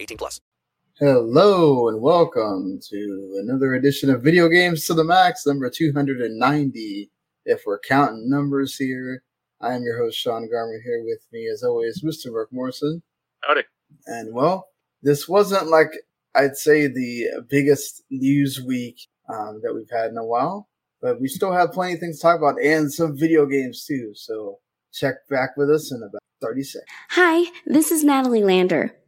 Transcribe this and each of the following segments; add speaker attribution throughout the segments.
Speaker 1: 18 plus.
Speaker 2: Hello and welcome to another edition of Video Games to the Max, number 290. If we're counting numbers here, I am your host, Sean Garmer, here with me, as always, Mr. Marc Morrison.
Speaker 3: Howdy.
Speaker 2: And well, this wasn't like I'd say the biggest news week um, that we've had in a while, but we still have plenty of things to talk about and some video games too. So check back with us in about 30 seconds.
Speaker 4: Hi, this is Natalie Lander,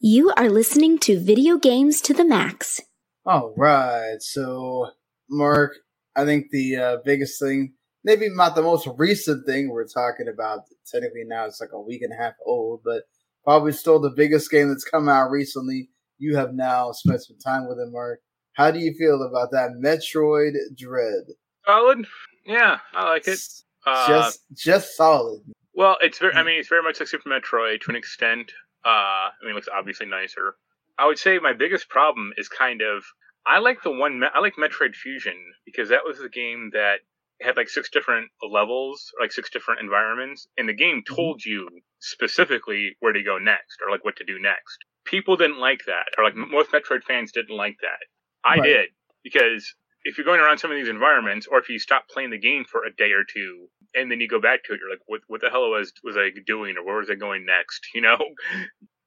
Speaker 4: You are listening to Video Games to the Max.
Speaker 2: All right. So, Marc, I think the uh, biggest thing, maybe not the most recent thing we're talking about, technically now it's like a week and a half old, but probably still the biggest game that's come out recently. You have now spent some time with it, Marc. How do you feel about that Metroid Dread?
Speaker 3: Solid. Yeah, I like it. Uh,
Speaker 2: Just, just solid.
Speaker 3: well, it's very. I mean, it's very much like Super Metroid to an extent. Uh, I mean, it looks obviously nicer. I would say my biggest problem is kind of I like the one I like Metroid Fusion because that was a game that had like six different levels, like six different environments, and the game told you specifically where to go next or like what to do next. People didn't like that, or like most Metroid fans didn't like that. I
Speaker 2: Right.
Speaker 3: did because if you're going around some of these environments, or if you stop playing the game for a day or two, and then you go back to it, you're like, what what the hell was was I doing, or where was I going next? You know,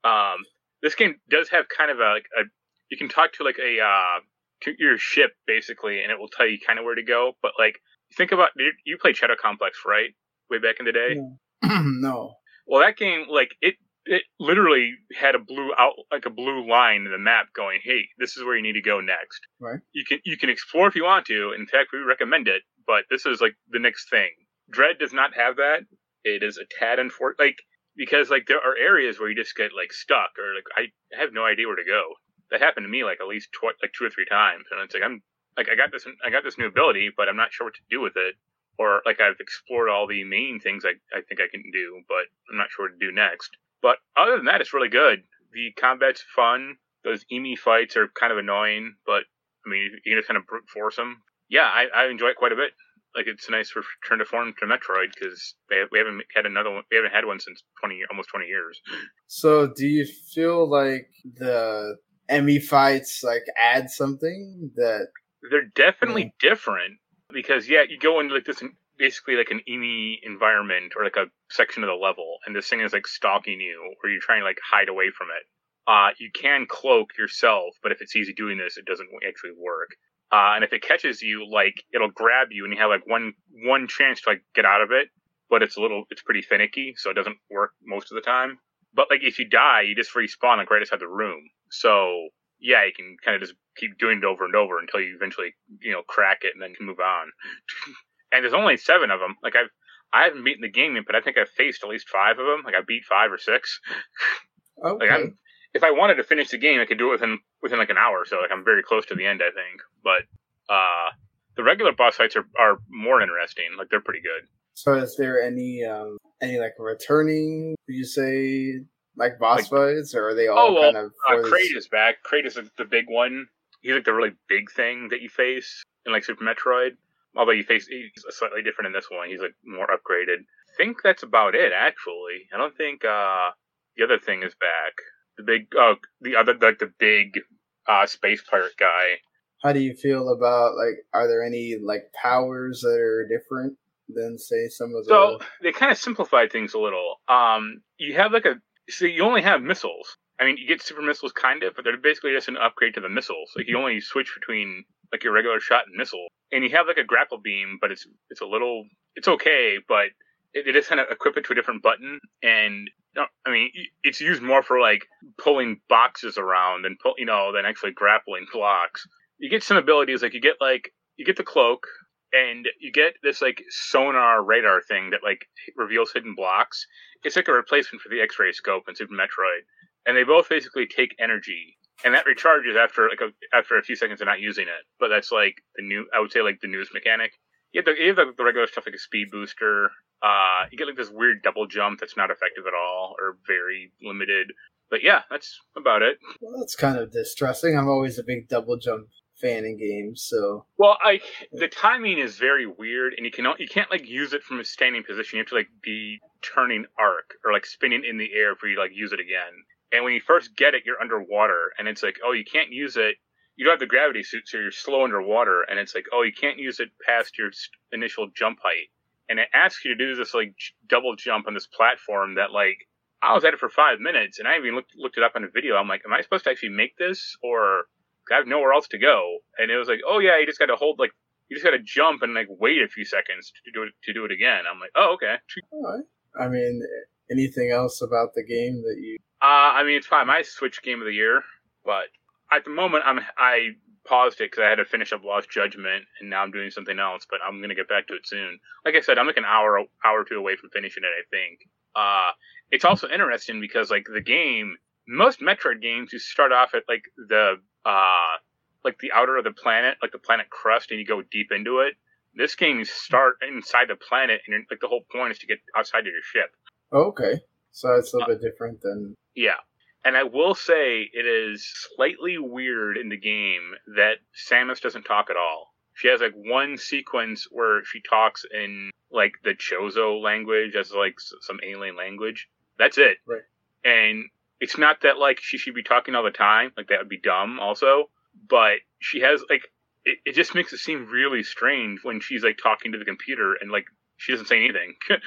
Speaker 3: um, this game does have kind of a like a you can talk to like a uh to your ship basically, and it will tell you kind of where to go. But like, think about you- you played Shadow Complex, right? Way back in the day.
Speaker 2: no.
Speaker 3: Well, that game, like it, it literally had a blue out, like a blue line in the map going, "Hey, this is where you need to go next."
Speaker 2: Right.
Speaker 3: You can you can explore if you want to. In fact, we recommend it, but this is like the next thing. Dread does not have that. It is a tad unfortunate, like because like there are areas where you just get like stuck or like I have no idea where to go. That happened to me like at least tw- like two or three times, and it's like I'm like I got this I got this new ability, but I'm not sure what to do with it or like I've explored all the main things I, I think I can do, but I'm not sure what to do next. But other than that, it's really good. The combat's fun. Those E.M.M.I. fights are kind of annoying, but I mean, you can just kind of brute force them. Yeah, I, I enjoy it quite a bit. Like it's a nice return to form to Metroid because we haven't had another one. We haven't had one since twenty almost twenty years.
Speaker 2: So, do you feel like the E.M.M.I. fights like add something that?
Speaker 3: they're definitely different because yeah, you go into like this basically like an E.M.M.I. environment or like a section of the level, and this thing is like stalking you, or you're trying to like hide away from it. Uh, you can cloak yourself, but if it's easy doing this, it doesn't actually work. Uh, and if it catches you, like it'll grab you, and you have like one one chance to like get out of it, but it's a little, it's pretty finicky, so it doesn't work most of the time. But like if you die, you just respawn like right outside the room. So yeah, you can kind of just keep doing it over and over until you eventually, you know, crack it and then can move on. and there's only seven of them. Like I've, I haven't beaten the game yet, but I think I've faced at least five of them. Like I beat five or six.
Speaker 2: Okay.
Speaker 3: Like I'm, if I wanted to finish the game, I could do it within within like an hour. So like I'm very close to the end, I think. But uh, the regular boss fights are are more interesting. Like they're pretty good.
Speaker 2: So, is there any um any like returning? You say like boss fights, or are they all
Speaker 3: Oh well,
Speaker 2: kind of
Speaker 3: uh, Kraid is back. Kraid is the big one. He's like the really big thing that you face in like Super Metroid. Although you face he's slightly different in this one. He's like more upgraded. I think that's about it. Actually, I don't think uh, the other thing is back. the big oh the other like the big uh space pirate guy.
Speaker 2: How do you feel about like? Are there any like powers that are different than say some of the?
Speaker 3: So they kind of simplified things a little. Um, you have like a so you only have missiles. I mean, you get super missiles kind of, but they're basically just an upgrade to the missiles. Like you only switch between like your regular shot and missile, and you have like a grapple beam, but it's it's a little it's okay, but it, just kind of equip it to a different button, and I mean, it's used more for like pulling boxes around and pull, you know, than actually grappling blocks. You get some abilities like you get like you get the cloak, and you get this like sonar radar thing that like reveals hidden blocks. It's like a replacement for the X-ray scope in Super Metroid, and they both basically take energy, and that recharges after like a, after a few seconds of not using it. But that's like the new, I would say like the newest mechanic. You have the, you have the, the regular stuff like a speed booster. Uh, you get like this weird double jump that's not effective at all or very limited. But yeah, that's about it.
Speaker 2: Well, that's kind of distressing. I'm always a big double jump fan in games, so
Speaker 3: Well, I the timing is very weird, and you can you can't like use it from a standing position. You have to like be turning arc or like spinning in the air for you to like use it again. And when you first get it, you're underwater, and it's like, oh, you can't use it. You don't have the gravity suit, so you're slow underwater, and it's like, oh, you can't use it past your initial jump height. And it asks you to do this like double jump on this platform that like I was at it for five minutes, and I even looked looked it up on a video. I'm like, am I supposed to actually make this, or I have nowhere else to go? And it was like, oh yeah, you just got to hold like you just got to jump and like wait a few seconds to do it to do it again. I'm like, oh okay.
Speaker 2: right. I mean, anything else about the game that you?
Speaker 3: Uh, I mean, it's probably my Switch game of the year, but at the moment, I'm I paused it because I had to finish up Lost Judgment, and now I'm doing something else. But I'm gonna get back to it soon. Like I said, I'm like an hour hour or two away from finishing it. I think. Uh, it's also interesting because like the game, most Metroid games, you start off at like the uh like the outer of the planet, like the planet crust, and you go deep into it. This game, you start inside the planet, and like the whole point is to get outside of your ship.
Speaker 2: Oh, okay, so it's a little bit different than.
Speaker 3: Yeah. And I will say it is slightly weird in the game that Samus doesn't talk at all. She has like one sequence where she talks in like the Chozo language as like some alien language. That's it.
Speaker 2: Right.
Speaker 3: And it's not that like she should be talking all the time. Like that would be dumb also. But she has like it, it just makes it seem really strange when she's like talking to the computer and like she doesn't say anything.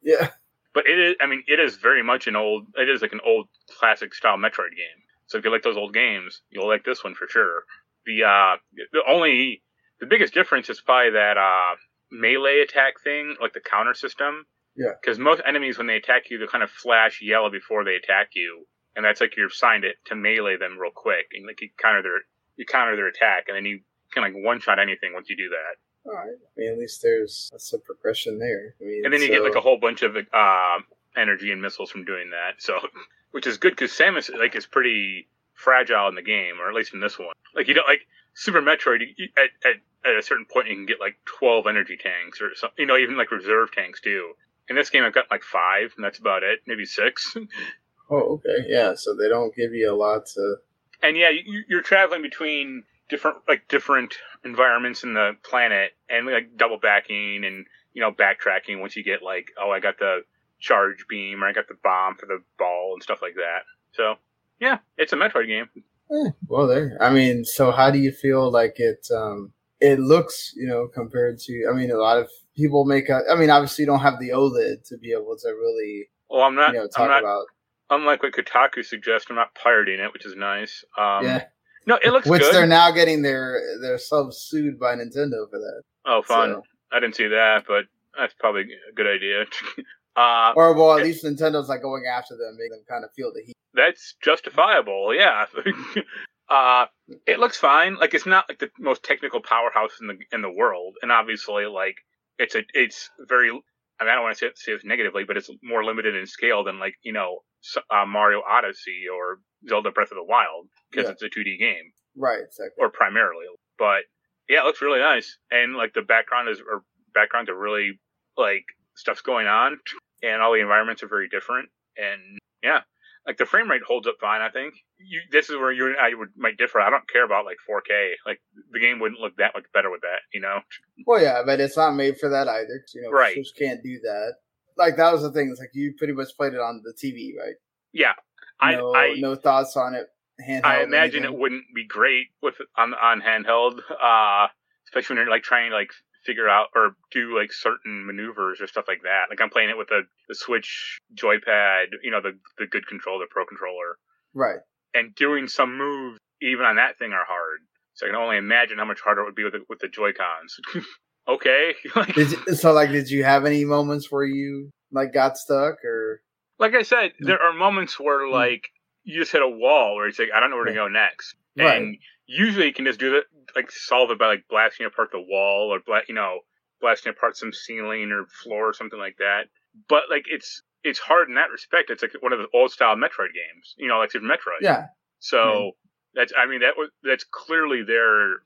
Speaker 2: Yeah.
Speaker 3: but it is i mean it is very much an old it is like an old classic style metroid game so if you like those old games you'll like this one for sure the uh the only the biggest difference is probably that uh melee attack thing like the counter system
Speaker 2: Yeah.
Speaker 3: because most enemies when they attack you they kind of flash yellow before they attack you and that's like you're assigned it to melee them real quick and like you counter their you counter their attack and then you can like one shot anything once you do that
Speaker 2: All right. I mean, at least there's some progression there. I mean,
Speaker 3: and then you
Speaker 2: so-
Speaker 3: get like a whole bunch of uh, energy and missiles from doing that. So, which is good because Samus like is pretty fragile in the game, or at least in this one. Like you don't like Super Metroid. You- at, at at a certain point, you can get like twelve energy tanks or something. You know, even like reserve tanks too. In this game, I've got like five, and that's about it. Maybe six.
Speaker 2: Oh, okay. Yeah. So they don't give you a lot to.
Speaker 3: and yeah, you, you're traveling between different like different environments in the planet, and like double backing and you know backtracking once you get like oh I got the charge beam or I got the bomb for the ball and stuff like that. So yeah, it's a Metroid game.
Speaker 2: Eh, well, there. I mean, so how do you feel like it? Um, it looks, you know, compared to. I mean, a lot of people make. A, I mean, obviously, you don't have the OLED to be able to really,
Speaker 3: Well, I'm not.
Speaker 2: you know,
Speaker 3: I'm not.
Speaker 2: about.
Speaker 3: Unlike what Kotaku suggests, I'm not pirating it, which is nice. Um,
Speaker 2: yeah.
Speaker 3: No, it looks
Speaker 2: Which
Speaker 3: good.
Speaker 2: they're now getting their their subs sued by Nintendo for that.
Speaker 3: oh, fun.
Speaker 2: So-
Speaker 3: I didn't see that, but that's probably a good idea. uh,
Speaker 2: Or well, at least Nintendo's like going after them, making them kind of feel the heat.
Speaker 3: that's justifiable. Yeah. uh, it looks fine. Like it's not like the most technical powerhouse in the in the world, and obviously, like it's a it's very. I mean, I don't want to say, say this negatively, but it's more limited in scale than like you know uh, Mario Odyssey or Zelda Breath of the Wild because
Speaker 2: Yeah.
Speaker 3: it's a 2D game
Speaker 2: Right. Exactly.
Speaker 3: or primarily. But yeah, it looks really nice, and like the background is or backgrounds are really like stuff's going on, and all the environments are very different, and yeah, like the frame rate holds up fine. I think you, this is where you and I would might differ. I don't care about like 4K. Like the game wouldn't look that much better with that, you know?
Speaker 2: Well, yeah, but it's not made for that either. You know,
Speaker 3: Right.
Speaker 2: Switch can't do that. Like that was the thing. It's like you pretty much played it on the TV, right?
Speaker 3: Yeah, I,
Speaker 2: no,
Speaker 3: I,
Speaker 2: no thoughts on it. Handheld
Speaker 3: I imagine it wouldn't be great with on on handheld, uh, especially when you're like trying to like figure out or do like certain maneuvers or stuff like that. Like I'm playing it with a, the Switch joypad, you know, the the good controller, the Pro controller,
Speaker 2: Right.
Speaker 3: and doing some moves even on that thing are hard. So I can only imagine how much harder it would be with the, with the Joy Cons. okay,
Speaker 2: you, so like, did you have any moments where you like got stuck or?
Speaker 3: like I said, mm. there are moments where mm. like you just hit a wall where it's like I don't know where to go next,
Speaker 2: Right.
Speaker 3: and usually you can just do that, like solve it by like blasting apart the wall or bla- you know blasting apart some ceiling or floor or something like that. But like it's it's hard in that respect. It's like one of the old style Metroid games, you know, like Super Metroid.
Speaker 2: Yeah.
Speaker 3: So that's I mean that was that's clearly their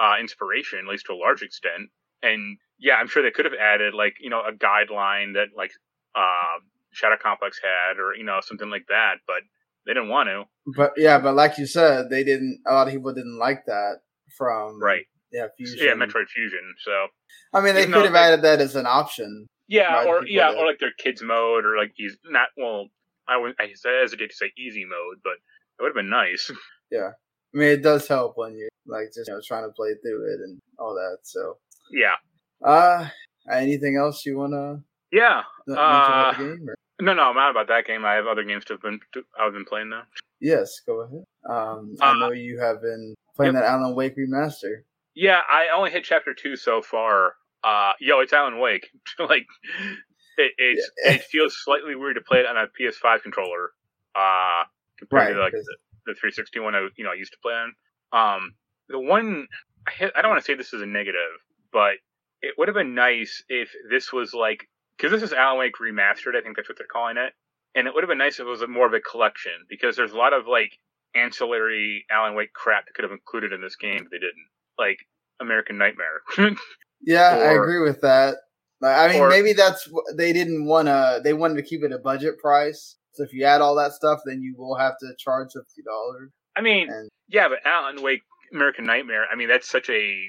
Speaker 3: uh, inspiration, at least to a large extent. And yeah, I'm sure they could have added like you know a guideline that like uh, Shadow Complex had, or you know something like that, but they didn't want to.
Speaker 2: But yeah, but like you said, they didn't. A lot of people didn't like that from
Speaker 3: Right.
Speaker 2: Yeah, Fusion.
Speaker 3: Yeah, Metroid Fusion. So
Speaker 2: I mean, they
Speaker 3: Even
Speaker 2: could have added that as an option.
Speaker 3: yeah, or yeah,
Speaker 2: that-
Speaker 3: or like their kids mode, or like easy, not well. I would I hesitate to say easy mode, but it would have been nice.
Speaker 2: Yeah, I mean, it does help when you're like just you know trying to play through it and all that. So,
Speaker 3: yeah,
Speaker 2: uh, anything else you wanna
Speaker 3: yeah. Uh,
Speaker 2: the game? Or?
Speaker 3: No, no, I'm not about that game. I have other games to have been to, I've been playing though.
Speaker 2: Yes, go ahead. Um, I
Speaker 3: Uh,
Speaker 2: know you have been playing that Alan Wake remaster.
Speaker 3: Yeah, I only hit chapter two so far. Uh, yo, it's Alan Wake. like, it it's,
Speaker 2: Yeah.
Speaker 3: it feels slightly weird to play it on a PS5 controller, uh, compared
Speaker 2: Right,
Speaker 3: to like the, the 360 one I you know I used to play on. Um, the one I, hit, I don't want to say this is a negative, but it would have been nice if this was like because this is Alan Wake remastered. I think that's what they're calling it, and it would have been nice if it was more of a collection because there's a lot of like ancillary Alan Wake crap that could have included in this game, but they didn't. Like American Nightmare.
Speaker 2: Yeah, I agree with that. I mean,
Speaker 3: or-
Speaker 2: maybe that's they didn't want to. They wanted to keep it a budget price. So if you add all that stuff, then you will have to charge fifty dollars.
Speaker 3: I mean,
Speaker 2: And-
Speaker 3: yeah, but Alan Wake American Nightmare. I mean, that's such a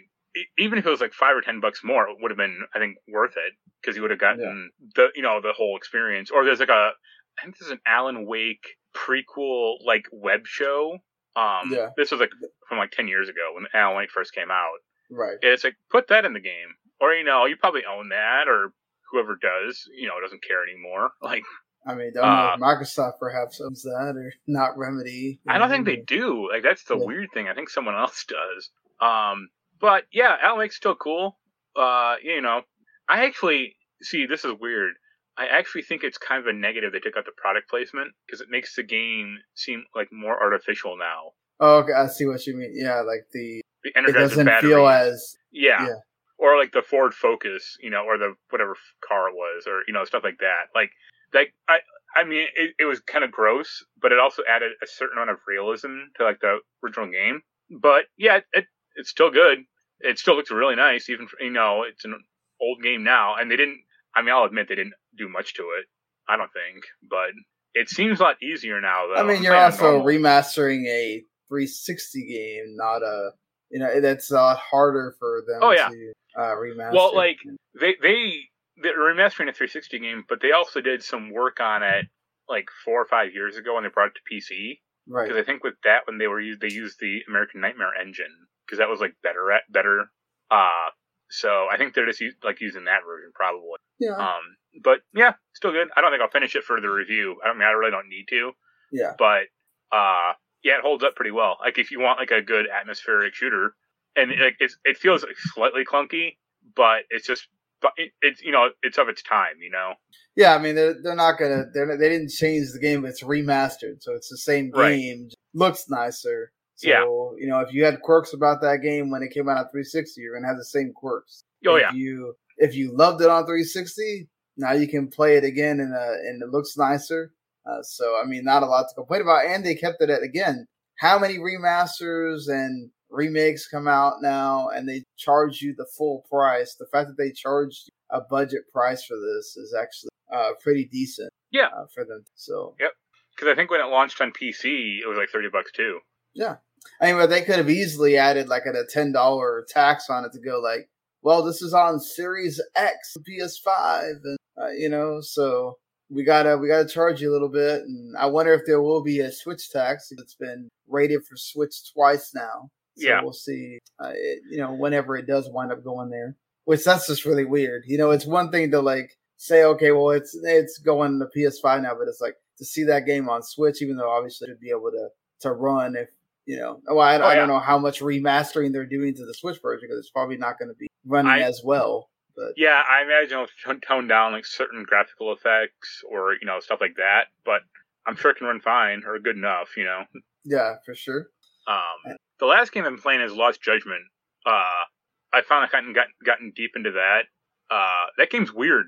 Speaker 3: even if it was like five or ten bucks more, it would have been I think worth it because you would have gotten the you know the whole experience. Or there's like a I think there's an Alan Wake prequel like web show. Um,
Speaker 2: Yeah.
Speaker 3: this was like from like ten years ago when Alan Wake first came out.
Speaker 2: Right.
Speaker 3: And It's like put that in the game, or you know, you probably own that, or whoever does, you know, doesn't care anymore. Like
Speaker 2: I mean, don't
Speaker 3: Uh,
Speaker 2: Microsoft perhaps owns that or not Remedy.
Speaker 3: I don't think they do. Like that's the
Speaker 2: Yeah.
Speaker 3: weird thing. I think someone else does. Um, but yeah, Alan Wake's still cool. Uh, you know, I actually see this is weird. I actually think it's kind of a negative they took out the product placement because it makes the game seem like more artificial now.
Speaker 2: Oh, okay, I see what you mean. Yeah, like the
Speaker 3: The
Speaker 2: it doesn't
Speaker 3: battery,
Speaker 2: feel as
Speaker 3: yeah.
Speaker 2: yeah.
Speaker 3: or like the Ford Focus, you know, or the whatever car it was, or you know, stuff like that. Like, like I, I mean, it, it was kind of gross, but it also added a certain amount of realism to like the original game. But yeah, it, it's still good. It still looks really nice, even for, you know, it's an old game now, and they didn't. I mean, I'll admit they didn't do much to it. I don't think, but it seems a lot easier now. Though.
Speaker 2: I mean, you're also remastering a 360 game, not a you know that's a lot harder for them
Speaker 3: Oh, yeah.
Speaker 2: to uh, remaster.
Speaker 3: Well, like they they they're remastering a 360 game, but they also did some work on it like four or five years ago when they brought it to PC.
Speaker 2: right,
Speaker 3: Because I think with that when they were used, they used the American Nightmare engine because that was like better at better. Uh so I think they're just like using that version probably.
Speaker 2: yeah,
Speaker 3: Um, but yeah, still good. I don't think I'll finish it for the review. I mean, I really don't need to,
Speaker 2: yeah,
Speaker 3: but uh, yeah, it holds up pretty well. Like if you want like a good atmospheric shooter, and like it's it feels like slightly clunky, but it's just but it, it's you know it's of its time. You know,
Speaker 2: yeah. I mean, they're they're not gonna they're not, they didn't change the game. It's remastered, so it's the same
Speaker 3: Right.
Speaker 2: game, just looks nicer. So,
Speaker 3: Yeah.
Speaker 2: you know, if you had quirks about that game when it came out on 360, you're gonna have the same quirks.
Speaker 3: oh
Speaker 2: if
Speaker 3: yeah,
Speaker 2: you if you loved it on 360, now you can play it again and uh, and it looks nicer. Uh, so I mean, not a lot to complain about, and they kept it at again. How many remasters and remakes come out now, and they charge you the full price? The fact that they charged a budget price for this is actually uh, pretty decent.
Speaker 3: Yeah.
Speaker 2: uh, for them. So yep.
Speaker 3: because I think when it launched on PC, it was like thirty bucks too.
Speaker 2: Yeah, I mean, but they could have easily added like a ten dollar tax on it to go like, well, this is on Series X, PS5, and uh, you know, so we gotta we gotta charge you a little bit, and I wonder if there will be a Switch tax. It's been rated for Switch twice now. So
Speaker 3: Yeah.
Speaker 2: we'll see. Uh, it, you know, whenever it does wind up going there, which that's just really weird. You know, it's one thing to like say, okay, well, it's it's going to PS5 now, but it's like to see that game on Switch, even though obviously it should be able to to run if you know. Well, I,
Speaker 3: Oh,
Speaker 2: I
Speaker 3: yeah.
Speaker 2: don't know how much remastering they're doing to the Switch version because it's probably not going to be running
Speaker 3: I-
Speaker 2: as well. But
Speaker 3: Yeah, I imagine it'll tone- down like certain graphical effects or you know stuff like that, but I'm sure it can run fine or good enough. You know,
Speaker 2: yeah, for sure.
Speaker 3: um, the last game I'm playing is Lost Judgment. Uh, I finally gotten gotten, gotten deep into that. Uh, that game's weird.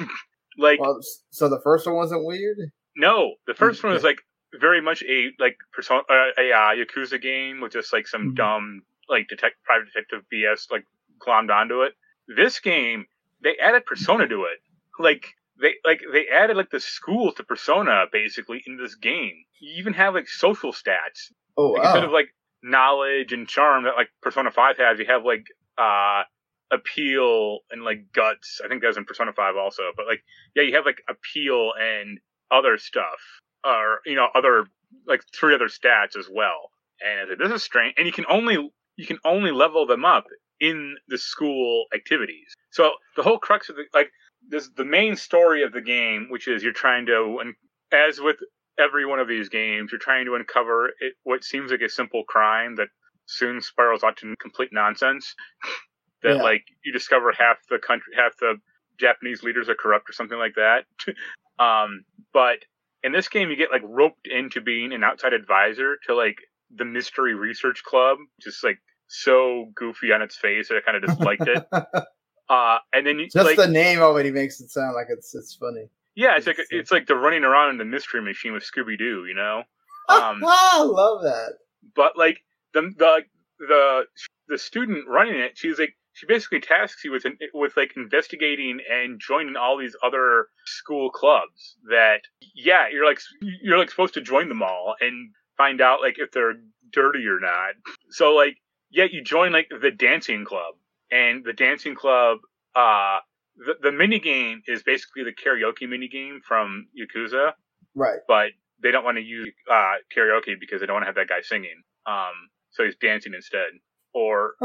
Speaker 3: like
Speaker 2: Well, so the first one wasn't weird.
Speaker 3: no, the first one was like very much a like persona uh, a uh, yakuza game with just like some
Speaker 2: Mhm.
Speaker 3: dumb like detect private detective BS like glommed onto it. This game they added persona to it. Like they like they added like the school to persona basically in this game. You even have like social stats
Speaker 2: Oh,
Speaker 3: like, instead of like knowledge and charm that like Persona Five has, you have like uh appeal and like guts. I think that's in Persona Five also. But like yeah, you have like appeal and other stuff, or you know other like three other stats as well. And like, this is strange. And you can only you can only level them up in the school activities. So the whole crux of the like this the main story of the game, which is you're trying to and as with every one of these games, you're trying to uncover it, what seems like a simple crime that soon spirals out to complete nonsense. that
Speaker 2: Yeah.
Speaker 3: like you discover half the country, half the Japanese leaders are corrupt or something like that. um, but in this game, you get like roped into being an outside advisor to like the Mystery Research Club, just like so goofy on its face that I kind of just liked it. Uh, and then you
Speaker 2: Just
Speaker 3: like,
Speaker 2: the name already makes it sound like it's it's funny.
Speaker 3: yeah, it's like
Speaker 2: it's-
Speaker 3: it's like the running around in the Mystery Machine with Scooby Doo, you know. Um,
Speaker 2: I love that.
Speaker 3: but like the the the the student running it, she's like she basically tasks you with an, with like investigating and joining all these other school clubs. That yeah, you're like you're like supposed to join them all and find out like if they're dirty or not. So like yeah, you join like the dancing club, and the dancing club uh the, the mini game is basically the karaoke mini game from Yakuza
Speaker 2: Right.
Speaker 3: but they don't want to use uh, karaoke because they don't want to have that guy singing. Um, so he's dancing instead. Or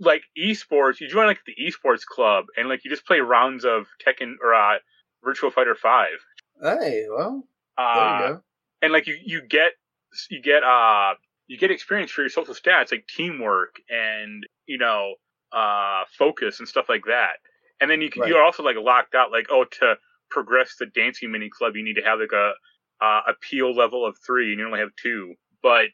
Speaker 3: like esports, you join like the esports club and like you just play rounds of Tekken or uh, Virtua Fighter Five.
Speaker 2: Hey, well, there
Speaker 3: Uh,
Speaker 2: you go.
Speaker 3: and like you you get you get uh you get experience for your social stats like teamwork and you know uh focus and stuff like that and then you can
Speaker 2: Right.
Speaker 3: you're also like locked out like oh to progress the dancing mini club you need to have like a uh, appeal level of three and you only have two but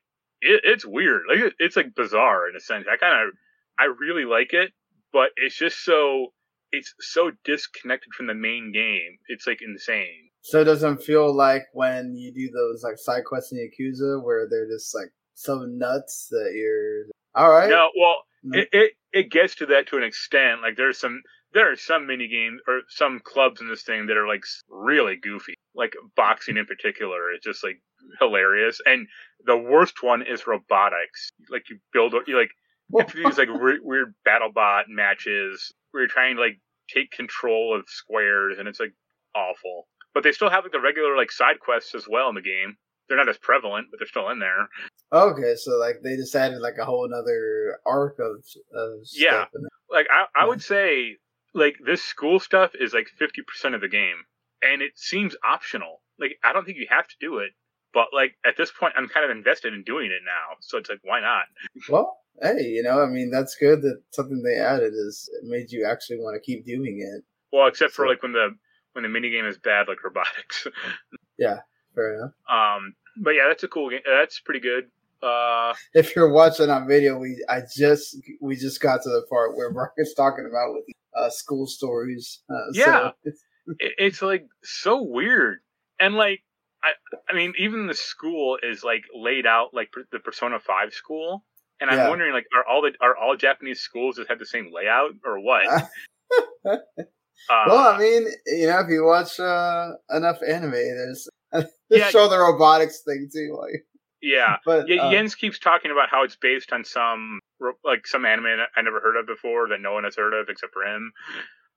Speaker 3: it, it's weird like it, it's like bizarre in a sense i kind of i really like it but it's just so it's so disconnected from the main game it's like insane
Speaker 2: So it doesn't feel like when you do those like side quests in Yakuza where they're just like so nuts that you're all right.
Speaker 3: No, well,
Speaker 2: No.
Speaker 3: it, it it gets to that to an extent. Like there's some there are some mini games or some clubs in this thing that are like really goofy. Like boxing in particular is just like hilarious. And the worst one is robotics. Like you build you like it's these like weird battle bot matches where you're trying to like take control of squares and it's like awful. But they still have like the regular like side quests as well in the game. They're not as prevalent, but they're still in there.
Speaker 2: Okay, so like they just added like a whole other arc of of
Speaker 3: Yeah. like I, I would say like this school stuff is like 50% of the game and it seems optional like i don't think you have to do it but like at this point i'm kind of invested in doing it now so it's like why not
Speaker 2: Well, hey, you know, I mean that's good that something they added is it made you actually want to keep doing it.
Speaker 3: well except for like when the when the mini game is bad like robotics yeah,
Speaker 2: Fair enough.
Speaker 3: um but yeah that's a cool game that's pretty good uh
Speaker 2: If you're watching on video, we I just we just got to the part where Marc is talking about with uh, school stories. Uh,
Speaker 3: Yeah.
Speaker 2: it's-
Speaker 3: it, it's like so weird and like i i mean even the school is like laid out like the persona 5 school and i'm
Speaker 2: Yeah.
Speaker 3: wondering like are all the are all japanese schools just have the same layout or what uh,
Speaker 2: well, I mean, you know, if you watch uh, enough anime, there's they
Speaker 3: Yeah.
Speaker 2: show the robotics thing too. Like,
Speaker 3: yeah
Speaker 2: but
Speaker 3: yeah
Speaker 2: uh,
Speaker 3: jens keeps talking about how it's based on some like some anime i never heard of before that no one has heard of except for him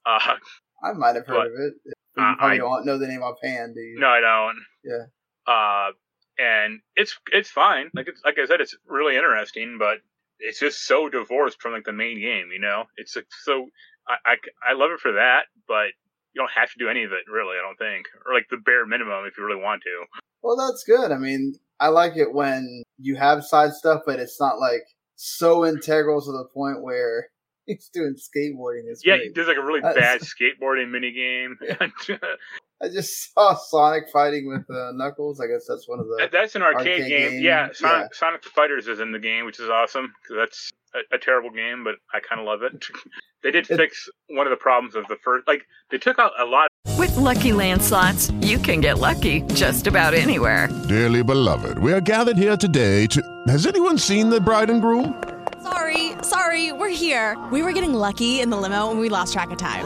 Speaker 3: uh
Speaker 2: I might have heard
Speaker 3: But-
Speaker 2: of it. You probably
Speaker 3: I-
Speaker 2: don't know the name offhand, do you?
Speaker 3: No, I don't.
Speaker 2: Yeah.
Speaker 3: Uh, and it's it's fine. Like it's like I said, it's really interesting, but it's just so divorced from like the main game. You know, it's like so. I, I I love it for that, but you don't have to do any of it really. I don't think, or like the bare minimum if you really want to.
Speaker 2: Well, that's good. I mean, I like it when you have side stuff, but it's not like so integral to the point where he's doing skateboarding. It's
Speaker 3: Yeah,
Speaker 2: great.
Speaker 3: there's like a really
Speaker 2: That's-
Speaker 3: bad skateboarding mini game.
Speaker 2: I just saw Sonic fighting with uh, Knuckles. I guess that's one of the.
Speaker 3: That's an arcade,
Speaker 2: arcade
Speaker 3: game.
Speaker 2: game,
Speaker 3: Yeah, Sonic,
Speaker 2: yeah.
Speaker 3: Sonic Fighters is in the game, which is awesome. 'cause that's a, a terrible game, but I kind of love it. they did fix one of the problems of the first. Like they took out a lot.
Speaker 5: With Lucky Land slots, you can get lucky just about anywhere.
Speaker 6: Dearly beloved, we are gathered here today to. Has anyone seen the bride and groom?
Speaker 7: Sorry, sorry, we're here. We were getting lucky in the limo and we lost track of time.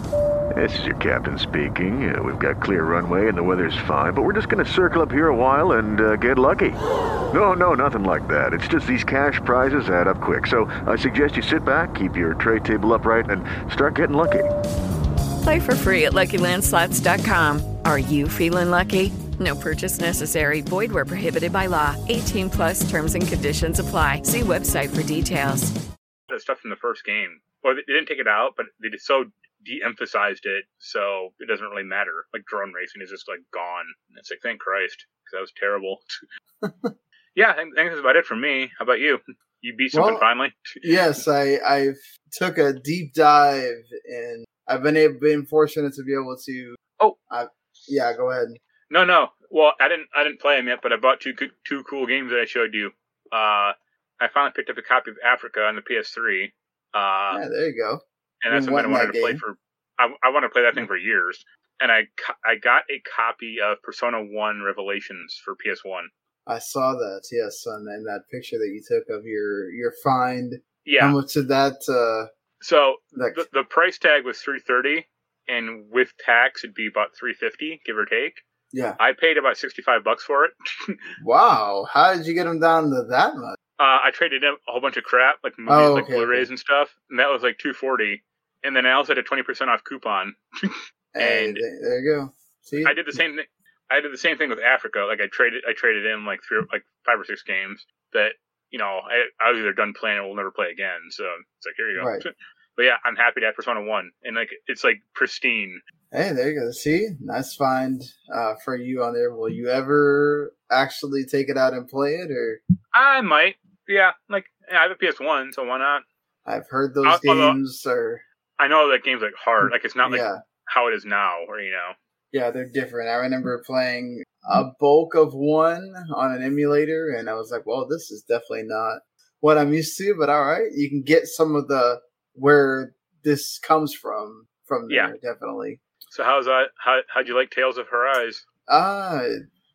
Speaker 8: This is your captain speaking. Uh, we've got clear runway and the weather's fine, but we're just going to circle up here a while and uh, get lucky. No, no, nothing like that. It's just these cash prizes add up quick. So I suggest you sit back, keep your tray table upright, and start getting lucky.
Speaker 5: Play for free at LuckyLandSlots.com. Are you feeling lucky? No purchase necessary. Void where prohibited by law. 18 plus. Terms and conditions apply. See website for details.
Speaker 3: The stuff from the first game, or they didn't take it out, but they just so de-emphasized it, so it doesn't really matter. Like drone racing is just like gone. And it's like thank Christ, because that was terrible. yeah, I think, I think that's about it for me. How about you? You beat something
Speaker 2: Well,
Speaker 3: finally?
Speaker 2: yes, I I took a deep dive and I've been able, been fortunate to be able to.
Speaker 3: Oh.
Speaker 2: I, yeah. Go ahead.
Speaker 3: No, no. Well, I didn't. I didn't play them yet, but I bought two two cool games that I showed you. Uh, I finally picked up a copy of Afrika on the PS3. Uh,
Speaker 2: yeah, there you go.
Speaker 3: And that's something I wanted to play for. I, I want to play that thing for years, and I I got a copy of Persona One Revelations for PS One.
Speaker 2: I saw that. Yes, and, and that picture that you took of your your find.
Speaker 3: Yeah.
Speaker 2: How much did that? Uh,
Speaker 3: so
Speaker 2: that
Speaker 3: the, the price tag was three thirty, and with tax it'd be about three fifty, give or take.
Speaker 2: yeah.
Speaker 3: I paid about sixty five bucks for it.
Speaker 2: Wow. How did you get them down to that much?
Speaker 3: Uh, I traded in a whole bunch of crap, like movies,
Speaker 2: Oh,
Speaker 3: like Blu-rays
Speaker 2: okay.
Speaker 3: and stuff, and that was like two forty. And then I also had a twenty percent off coupon. And-
Speaker 2: there, there you go. See,
Speaker 3: I did the same thing. I did the same thing with Afrika. Like I traded, I traded in like three, like five or six games that you know I, I was either done playing or will never play again. So it's like here you go.
Speaker 2: Right.
Speaker 3: But yeah, I'm happy to have Persona One, and like it's like pristine.
Speaker 2: Hey, there you go. See, nice find uh, for you on there. Will you ever actually take it out and play it, or
Speaker 3: I might, yeah, like I have a PS One, so why not?
Speaker 2: I've heard those
Speaker 3: I'll-
Speaker 2: games are
Speaker 3: I know that game's like hard, like it's not like
Speaker 2: yeah,
Speaker 3: how it is now, or you know.
Speaker 2: yeah, they're different. I remember playing a bulk of one on an emulator, and I was like, well, this is definitely not what I'm used to. But all right, you can get some of the where this comes from from there, definitely.
Speaker 3: So how's that? How how'd you like Tales of Arise?
Speaker 2: Uh,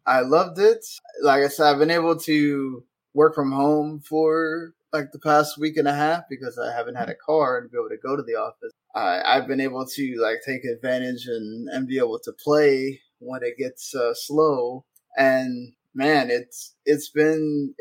Speaker 2: I loved it. Like I said, I've been able to work from home for like the past week and a half because I haven't had a car and be able to go to the office. I, I've been able to like take advantage and, and be able to play when it gets uh, slow. And man, it's it's been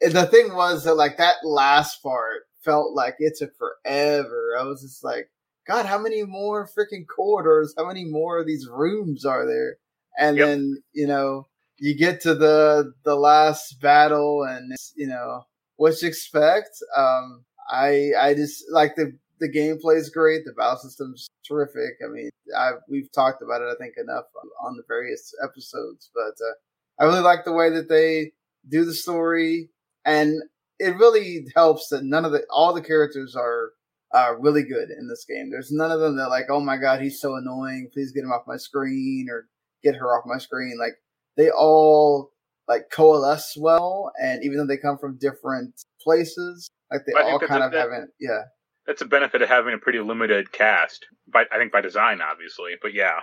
Speaker 2: the thing was that like that last part felt like it took forever. I was just like, God, how many more freaking corridors? How many more of these rooms are there? And
Speaker 3: Yep.
Speaker 2: then you know you get to the the last battle, and it's, you know what you expect. Um, I I just like the the gameplay is great. The battle system's terrific. I mean, I we've talked about it I think enough on, on the various episodes, but uh, I really like the way that they do the story, and it really helps that none of the all the characters are uh, really good in this game. There's none of them that like, oh my god, he's so annoying. Please get him off my screen or get her off my screen. Like they all like coalesce well, and even though they come from different places, like they all kind of
Speaker 3: that-
Speaker 2: haven't. Yeah,
Speaker 3: That's a benefit of having a pretty limited cast, but I think by design, obviously. But yeah,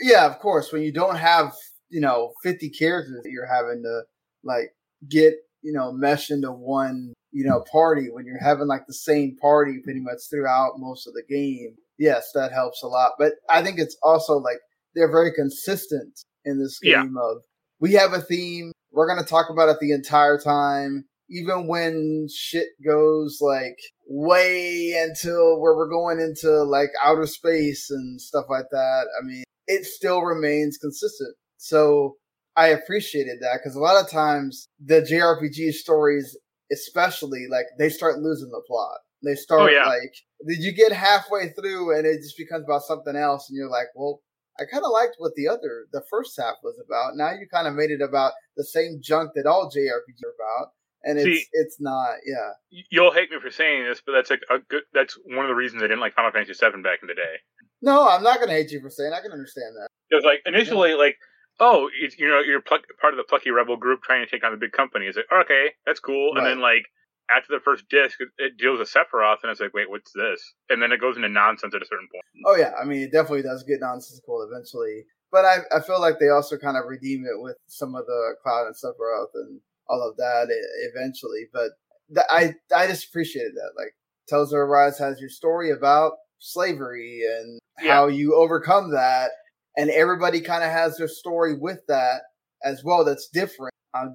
Speaker 2: yeah. Of course, when you don't have you know 50 characters that you're having to like get you know mesh into one you know, party when you're having like the same party pretty much throughout most of the game. Yes, that helps a lot. But I think it's also like they're very consistent in this
Speaker 3: Yeah.
Speaker 2: game of we have a theme, we're gonna talk about it the entire time. Even when shit goes like way until where we're going into like outer space and stuff like that. I mean, it still remains consistent. So I appreciated that because a lot of times the JRPG stories, especially, like they start losing the plot. They oh, start
Speaker 3: Oh, yeah.
Speaker 2: like, did you get halfway through and it just becomes about something else, and you're like, well, I kind of liked what the other, the first half was about. Now you kind of made it about the same junk that all JRPGs are about, and it's
Speaker 3: See-
Speaker 2: it's not, yeah.
Speaker 3: You'll hate me for saying this, but that's like a good. That's one of the reasons I didn't like Final Fantasy VII back in the day.
Speaker 2: No, I'm not gonna hate you for saying. I can understand that.
Speaker 3: It was like initially like, oh, it's, you know, you're pluck, part of the plucky rebel group trying to take on the big company. It's like, okay, that's cool. And then like after the first disc, it, deals with Sephiroth, and it's like, wait, what's this? And then it goes into nonsense at a certain point.
Speaker 2: Oh yeah, I mean it definitely does get nonsensical eventually, but I I feel like they also kind of redeem it with some of the Cloud and Sephiroth and all of that eventually. But th- I I just appreciated that. Like Tales of Arise has your story about slavery and how you overcome that, and everybody kind of has their story with that as well. That's different, uh,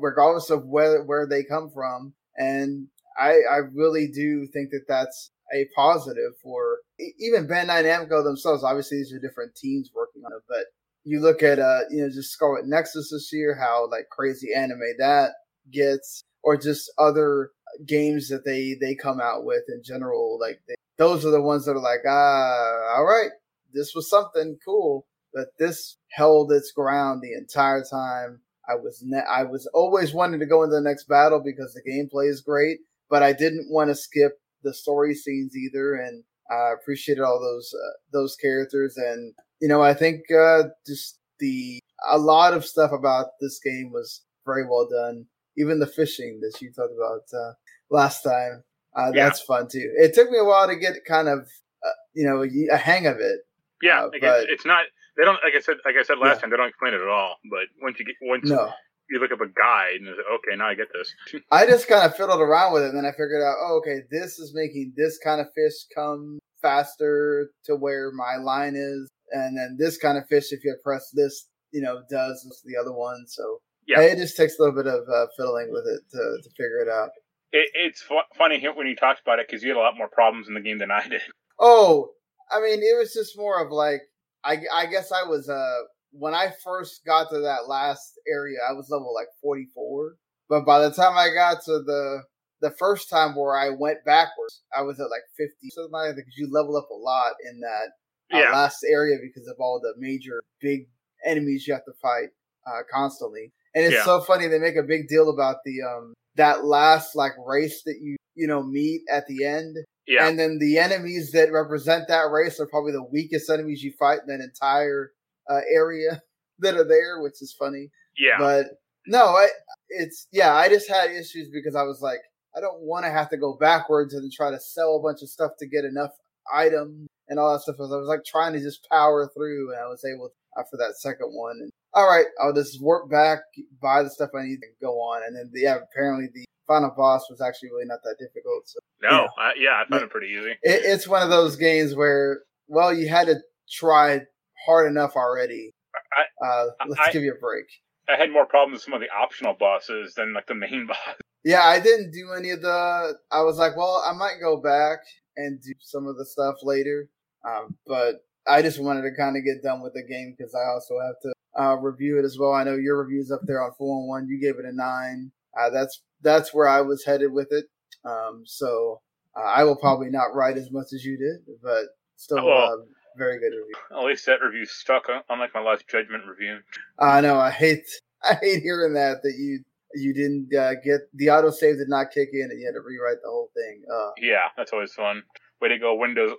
Speaker 2: regardless of where where they come from. And I I really do think that that's a positive for even Bandai Namco themselves. Obviously, these are different teams working on it, but you look at uh you know just Scarlet Nexus this year, how like crazy anime that gets, or just other games that they they come out with in general. Like they, those are the ones that are like ah all right, this was something cool, but this held its ground the entire time. I was ne- I was always wanting to go into the next battle because the gameplay is great, but I didn't want to skip the story scenes either, and I appreciated all those uh, those characters, and you know I think uh, just the a lot of stuff about this game was very well done. Even the fishing that you talked about uh, last time, uh,
Speaker 3: Yeah.
Speaker 2: that's fun too. It took me a while to get kind of uh, you know a hang of it.
Speaker 3: Yeah, like
Speaker 2: but-
Speaker 3: it's, it's not. They don't like I said. Like I said last
Speaker 2: Yeah.
Speaker 3: time, they don't explain it at all. But once you get once
Speaker 2: No.
Speaker 3: you look up a guide and it's like, okay, now I get this.
Speaker 2: I just kind of fiddled around with it, and then I figured out, oh, okay, this is making this kind of fish come faster to where my line is, and then this kind of fish, if you press this, you know, does this the other one. So
Speaker 3: Yeah.
Speaker 2: it just takes a little bit of uh, fiddling with it to, to figure it out.
Speaker 3: It, it's fu- funny when you talked about it because you had a lot more problems in the game than I did.
Speaker 2: Oh, I mean, it was just more of like, I, I guess I was, uh, when I first got to that last area, I was level like 44. But by the time I got to the, the first time where I went backwards, I was at like 50. So like, because you level up a lot in that uh,
Speaker 3: Yeah.
Speaker 2: last area because of all the major big enemies you have to fight, uh, constantly. And it's
Speaker 3: Yeah.
Speaker 2: so funny. They make a big deal about the, um, that last like race that you, you know, meet at the end.
Speaker 3: Yeah.
Speaker 2: And then the enemies that represent that race are probably the weakest enemies you fight in that entire uh, area that are there, which is funny.
Speaker 3: Yeah.
Speaker 2: But no, I, it's yeah. I just had issues because I was like, I don't want to have to go backwards and try to sell a bunch of stuff to get enough items and all that stuff. I was like trying to just power through, and I was able after that second one. And all right, I'll just work back, buy the stuff I need, and go on. And then yeah, apparently the final boss was actually really not that difficult. So
Speaker 3: no, I, yeah, I found it pretty easy.
Speaker 2: it, it's one of those games where, well, you had to try hard enough already.
Speaker 3: I,
Speaker 2: Uh, let's
Speaker 3: I-
Speaker 2: give you a break.
Speaker 3: I had more problems with some of the optional bosses than like the main boss.
Speaker 2: Yeah, I didn't do any of the. I was like, well, I might go back and do some of the stuff later. Um, but I just wanted to kind of get done with the game because I also have to uh, review it as well. I know your review's up there on four and one. You gave it a nine. Uh, that's that's where I was headed with it. Um, so uh, I will probably not write as much as you did, but still,
Speaker 3: Well-
Speaker 2: uh, very good review.
Speaker 3: At least that review stuck, unlike my Lost Judgment review.
Speaker 2: I know. I hate. I hate hearing that that you you didn't uh, get the autosave did not kick in and you had to rewrite the whole thing. Uh,
Speaker 3: Yeah, that's always fun. Way to go, Windows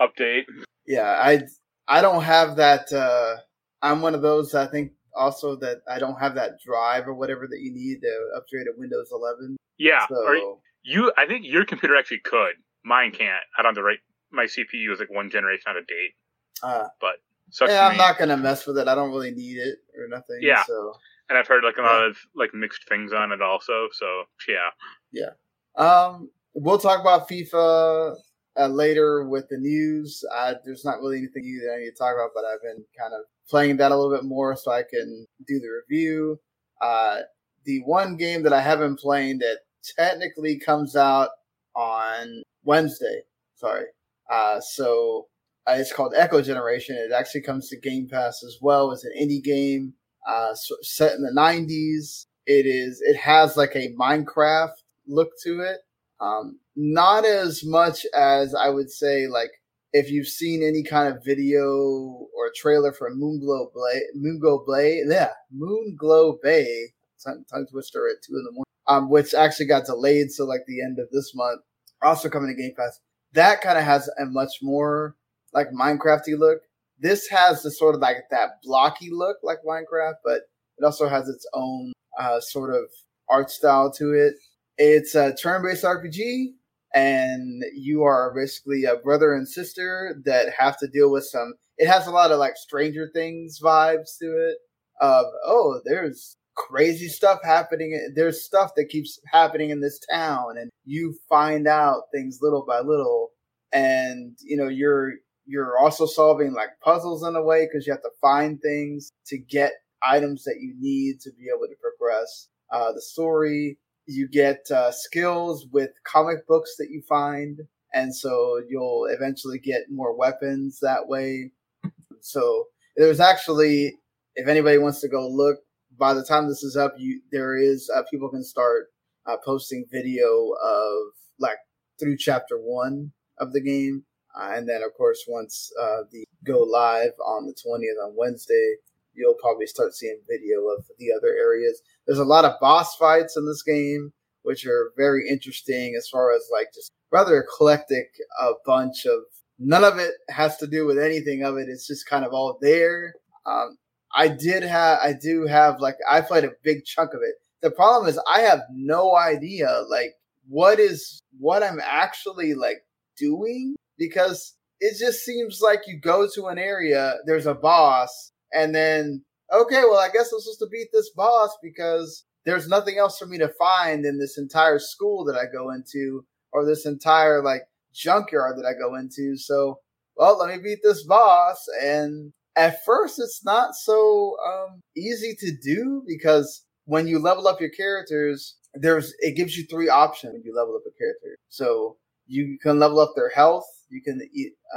Speaker 3: uh, update.
Speaker 2: yeah, I I don't have that. Uh, I'm one of those. I think also that I don't have that drive or whatever that you need to upgrade to Windows 11.
Speaker 3: Yeah,
Speaker 2: So
Speaker 3: you. I think your computer actually could. Mine can't. I don't have the right. My CPU is like one generation out of date.
Speaker 2: uh,
Speaker 3: But sucks
Speaker 2: yeah, I'm not gonna mess with it. I don't really need it or nothing.
Speaker 3: Yeah.
Speaker 2: So
Speaker 3: And I've heard like a lot of like mixed things on it also. So yeah.
Speaker 2: Yeah. Um, we'll talk about FIFA uh, later with the news. Uh, there's not really anything new that I need to talk about, but I've been kind of playing that a little bit more so I can do the review. Uh, the one game that I haven't played that technically comes out on Wednesday. Sorry. Uh, so uh, it's called Echo Generation. It actually comes to Game Pass as well. It's an indie game uh, set in the 90s. It is. It has like a Minecraft look to it. Um, not as much as I would say like if you've seen any kind of video or trailer for Moonglow Bay, Moonglow Bay, yeah, Moonglow Bay, tongue, tongue twister at two in the morning, um, which actually got delayed. So like the end of this month, also coming to Game Pass. That kind of has a much more like Minecrafty look. This has the sort of like that blocky look like Minecraft, but it also has its own uh, sort of art style to it. It's a turn-based RPG, and you are basically a brother and sister that have to deal with some. It has a lot of like Stranger Things vibes to it. Of oh, there's crazy stuff happening. There's stuff that keeps happening in this town, and you find out things little by little. And you know you're you're also solving like puzzles in a way because you have to find things to get items that you need to be able to progress uh, the story. You get uh, skills with comic books that you find, and so you'll eventually get more weapons that way. So there's actually, if anybody wants to go look, by the time this is up, you there is uh, people can start uh, posting video of like through chapter one of the game, uh, and then of course once uh, the go live on the twentieth on Wednesday, you'll probably start seeing video of the other areas. There's a lot of boss fights in this game, which are very interesting as far as like just rather eclectic a bunch of none of it has to do with anything of it. It's just kind of all there. Um, I did have, I do have like, I played a big chunk of it. The problem is I have no idea like what is, what I'm actually like doing because it just seems like you go to an area, there's a boss, and then, okay, well, I guess I'm supposed to beat this boss because there's nothing else for me to find in this entire school that I go into or this entire like junkyard that I go into. So, well, let me beat this boss. And at first, it's not so um, easy to do because when you level up your characters, there's it gives you three options when you level up a character. So you can level up their health. You can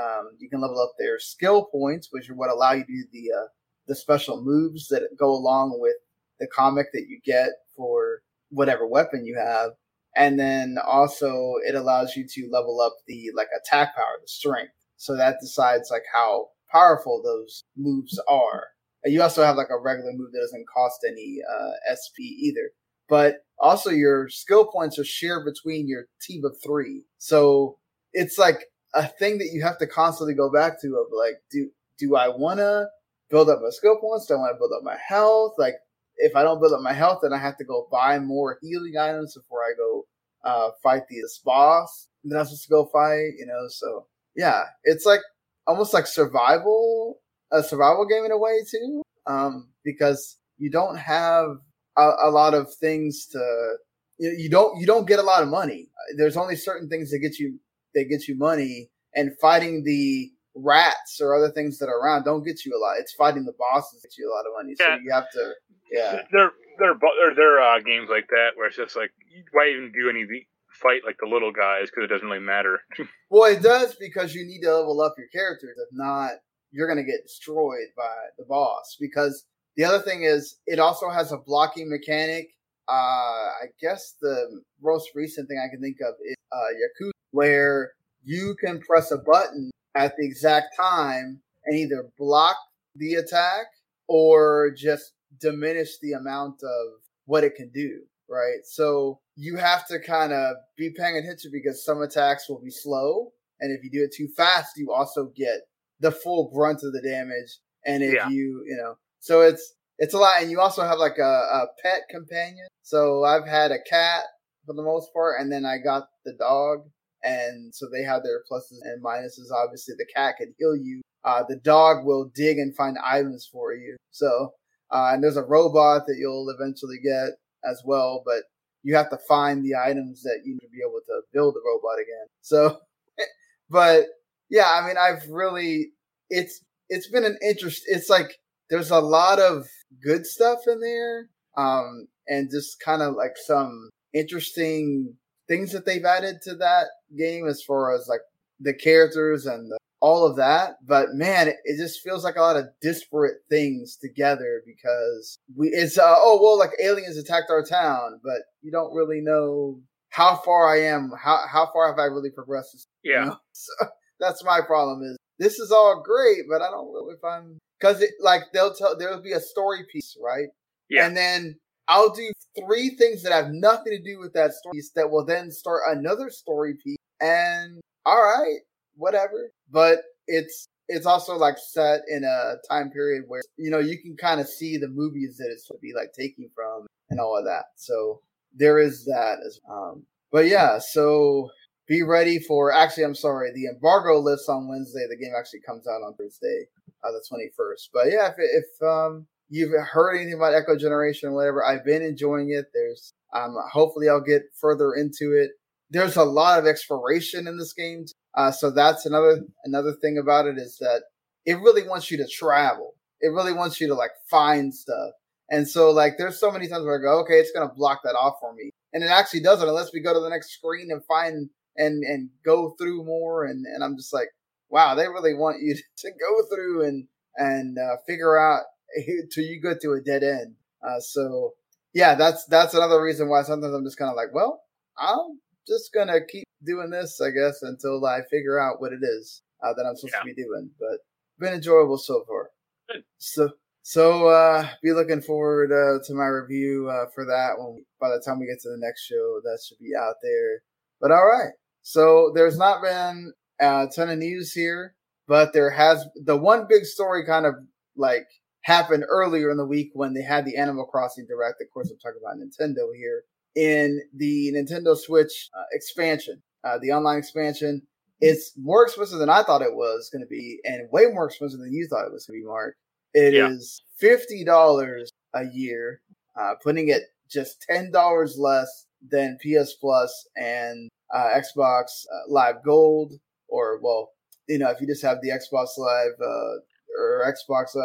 Speaker 2: um, you can level up their skill points, which are what allow you to do the uh, the special moves that go along with the comic that you get for whatever weapon you have. And then also it allows you to level up the like attack power, the strength. So that decides like how powerful those moves are. And you also have like a regular move that doesn't cost any uh, SP either. But also your skill points are shared between your team of three. So it's like a thing that you have to constantly go back to of like, do do I wanna build up my skill points? Do I want to build up my health? Like, if I don't build up my health, then I have to go buy more healing items before I go uh, fight this boss. then I'm supposed to go fight, you know. So yeah, it's like almost like survival, a survival game in a way too, um, because you don't have a, a lot of things to. You, you don't you don't get a lot of money. There's only certain things that get you that get you money, and fighting the rats or other things that are around don't get you a lot. It's fighting the bosses that get you a lot of money. So you have to, yeah.
Speaker 3: There, there, there, there are uh, games like that where it's just like, why even do any fight like the little guys because it doesn't really matter.
Speaker 2: well, it does because you need to level up your characters. If not, you're going to get destroyed by the boss. Because the other thing is, it also has a blocking mechanic. Uh, I guess the most recent thing I can think of is uh, Yakuza, where you can press a button at the exact time and either block the attack or just diminish the amount of what it can do, right? So you have to kind of be paying attention because some attacks will be slow. And if you do it too fast, you also get the full brunt of the damage. And if yeah. you, you know, so it's, it's a lot. And you also have like a, a pet companion. So I've had a cat for the most part. And then I got the dog and so they have their pluses and minuses. Obviously, the cat can heal you. Uh, the dog will dig and find items for you. So, uh, and there's a robot that you'll eventually get as well. But you have to find the items that you need to be able to build the robot again. So, but yeah, I mean, I've really it's it's been an interest. It's like there's a lot of good stuff in there, um, and just kind of like some interesting things that they've added to that game as far as like the characters and the, all of that. But man, it, it, just feels like a lot of disparate things together because we it's uh, oh well, like aliens attacked our town, but you don't really know how far I am. How how far have I really progressed?
Speaker 3: Yeah. You
Speaker 2: know? So that's my problem. Is this is all great, but I don't really find because it like they'll tell there'll be a story piece, right?
Speaker 3: Yeah.
Speaker 2: And then I'll do three things that have nothing to do with that story that will then start another story piece. And all right, whatever. But it's it's also like set in a time period where you know you can kind of see the movies that it's to be like taking from and all of that. So there is that as um but yeah, so be ready for actually I'm sorry, the embargo lifts on Wednesday. The game actually comes out on Thursday, uh, the 21st. But yeah, if, if um you've heard anything about Echo Generation or whatever, I've been enjoying it. There's um hopefully I'll get further into it. There's a lot of exploration in this game. Uh, so that's another another thing about it is that it really wants you to travel. It really wants you to like find stuff. And so like there's so many times where I go, okay, it's gonna block that off for me. And it actually doesn't unless we go to the next screen and find and and go through more and and I'm just like, wow, they really want you to go through and and uh, figure out till you go to a dead end. Uh, so yeah, that's that's another reason why sometimes I'm just kind of like, well, I'm just gonna keep doing this, I guess, until I figure out what it is uh, that I'm supposed yeah. to be doing. But been enjoyable so far.
Speaker 3: Good.
Speaker 2: So so uh, be looking forward uh, to my review uh, for that when by the time we get to the next show, that should be out there. But all right. So there's not been a ton of news here, but there has the one big story kind of like happened earlier in the week when they had the Animal Crossing Direct. Of course, I'm talking about Nintendo here in the Nintendo Switch uh, expansion, uh, the online expansion. It's more expensive than I thought it was going to be, and way more expensive than you thought it was going to be, Marc. It yeah. is fifty dollars a year, uh, putting it just ten dollars less than PS Plus and uh, Xbox uh, Live Gold, or well, you know, if you just have the Xbox Live uh, or Xbox uh,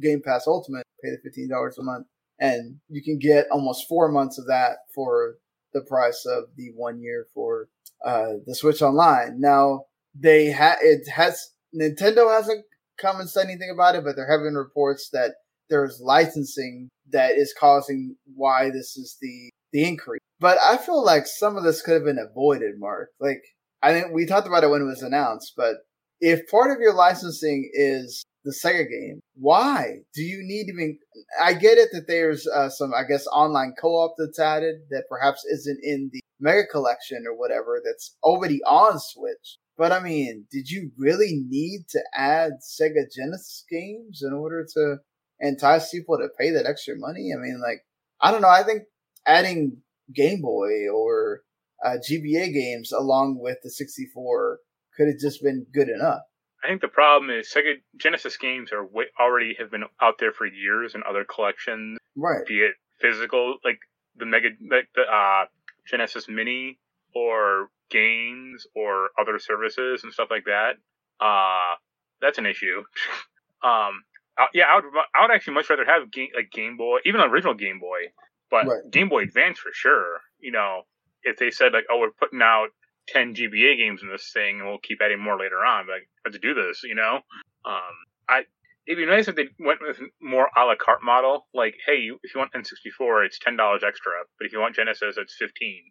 Speaker 2: Game Pass Ultimate, pay the fifteen dollars a month, and you can get almost four months of that for the price of the one year for uh, the Switch Online. Now they ha- it has Nintendo hasn't come and said anything about it, but there have been reports that there's licensing that is causing why this is the the increase. But I feel like some of this could have been avoided, Marc. Like I think we talked about it when it was announced, but if part of your licensing is the Sega game, why do you need be? I get it that there's uh, some, I guess, online co-op that's added that perhaps isn't in the Mega Collection or whatever that's already on Switch. But I mean, did you really need to add Sega Genesis games in order to entice people to pay that extra money? I mean, like, I don't know. I think adding Game Boy or uh, GBA games along with the 64 could have just been good enough.
Speaker 3: I think the problem is Sega Genesis games are way, already have been out there for years in other collections,
Speaker 2: right?
Speaker 3: Be it physical, like the Mega, like the uh, Genesis Mini, or games, or other services and stuff like that. Uh, that's an issue. um, uh, yeah, I would, I would actually much rather have game, like Game Boy, even an original Game Boy, but right. Game Boy Advance for sure. You know, if they said like, oh, we're putting out 10 GBA games in this thing and we'll keep adding more later on, but let's do this, you know? Um, I, it'd be nice if they went with more a la carte model. Like, hey, if you want N64, it's $10 extra, but if you want Genesis, it's 15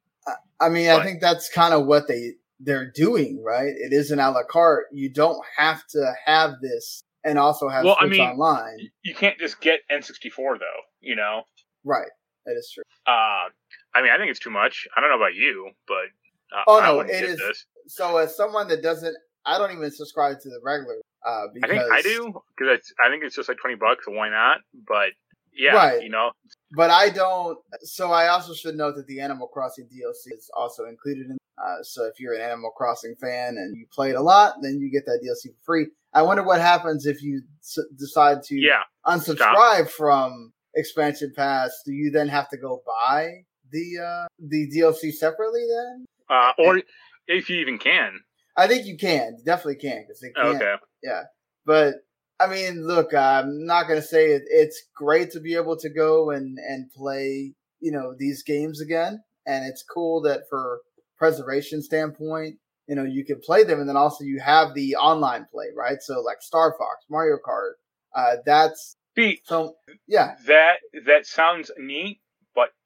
Speaker 2: I mean, but, I think that's kind of what they, they're doing, right? It is an a la carte. You don't have to have this and also have well, Switch I mean, online.
Speaker 3: You can't just get N64 though, you know?
Speaker 2: Right. That is true.
Speaker 3: Uh, I mean, I think it's too much. I don't know about you, but uh,
Speaker 2: oh no, it is. This. So as someone that doesn't, I don't even subscribe to the regular. Uh, because,
Speaker 3: I think I do because I think it's just like twenty bucks, so why not? But yeah, right. you know.
Speaker 2: But I don't. So I also should note that the Animal Crossing DLC is also included in. Uh, so if you're an Animal Crossing fan and you play it a lot, then you get that DLC for free. I wonder what happens if you s- decide to
Speaker 3: yeah,
Speaker 2: unsubscribe stop. from expansion pass. Do you then have to go buy the uh the DLC separately then?
Speaker 3: Uh, or if you even can.
Speaker 2: I think you can. Definitely can because they can.
Speaker 3: Oh, Okay.
Speaker 2: Yeah, but I mean, look, I'm not gonna say it, it's great to be able to go and and play, you know, these games again, and it's cool that for preservation standpoint, you know, you can play them, and then also you have the online play, right? So like Star Fox, Mario Kart, uh, that's
Speaker 3: See,
Speaker 2: so yeah,
Speaker 3: that that sounds neat,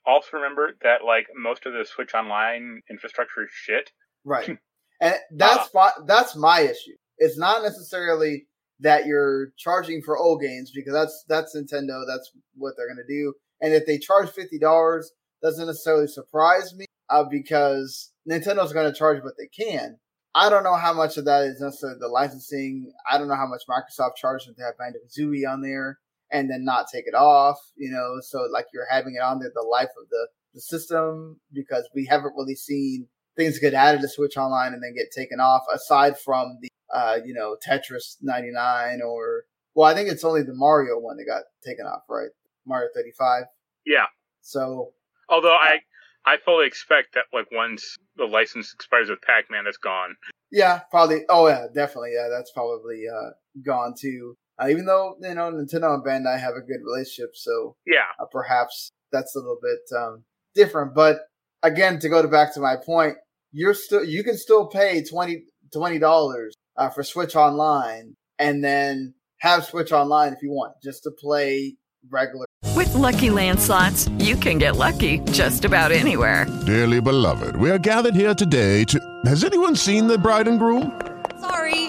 Speaker 3: also remember that like most of the Switch Online infrastructure is shit.
Speaker 2: Right. And that's my, that's my issue. It's not necessarily that you're charging for old games because that's that's Nintendo. That's what they're gonna do. And if they charge fifty dollars, doesn't necessarily surprise me uh, because Nintendo's gonna charge what they can. I don't know how much of that is necessarily the licensing. I don't know how much Microsoft charged them to have Banjo Kazooie on there and then not take it off. You know, so like you're having it on there the life of the the system because we haven't really seen things get added to Switch Online and then get taken off, aside from the uh, you know, Tetris 99 or well, I think it's only the Mario one that got taken off, right? Mario 35.
Speaker 3: Yeah.
Speaker 2: So
Speaker 3: Although I I fully expect that like once the license expires with Pac-Man, it's gone.
Speaker 2: yeah, probably. Oh yeah, definitely. Yeah, that's probably uh, gone too. Uh, even though you know Nintendo and Bandai have a good relationship, so
Speaker 3: Yeah.
Speaker 2: uh, perhaps that's a little bit um, different. But again, to go to back to my point, you're still you can still pay 20 dollars uh, for Switch Online, and then have Switch Online if you want, just to play regular.
Speaker 5: With Lucky Land slots, you can get lucky just about anywhere.
Speaker 6: Dearly beloved, we are gathered here today to. Has anyone seen the bride and groom?
Speaker 7: Sorry,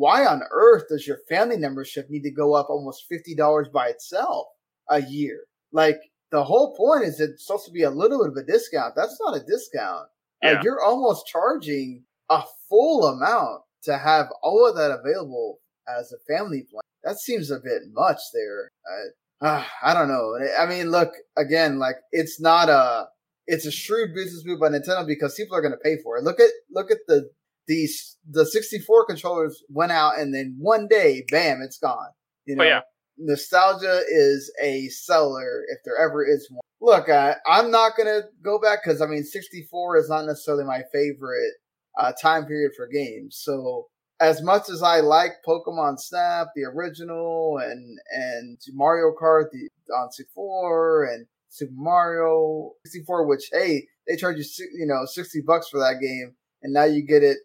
Speaker 2: why on earth does your family membership need to go up almost fifty dollars by itself a year? Like the whole point is it's supposed to be a little bit of a discount. That's not a discount.
Speaker 3: Yeah.
Speaker 2: Like you're almost charging a full amount to have all of that available as a family plan. That seems a bit much there. I, uh, I don't know. I mean, look again, like it's not a, it's a shrewd business move by Nintendo because people are going to pay for it. Look at look at the these the 64 controllers went out and then one day, bam, it's gone. You know,
Speaker 3: Oh, yeah.
Speaker 2: nostalgia is a seller if there ever is one. Look, I, I'm not gonna go back because I mean, 64 is not necessarily my favorite uh, time period for games. So as much as I like Pokemon Snap, the original, and and Mario Kart the, on 64 and Super Mario 64, which hey, they charge you you know 60 bucks for that game, and now you get it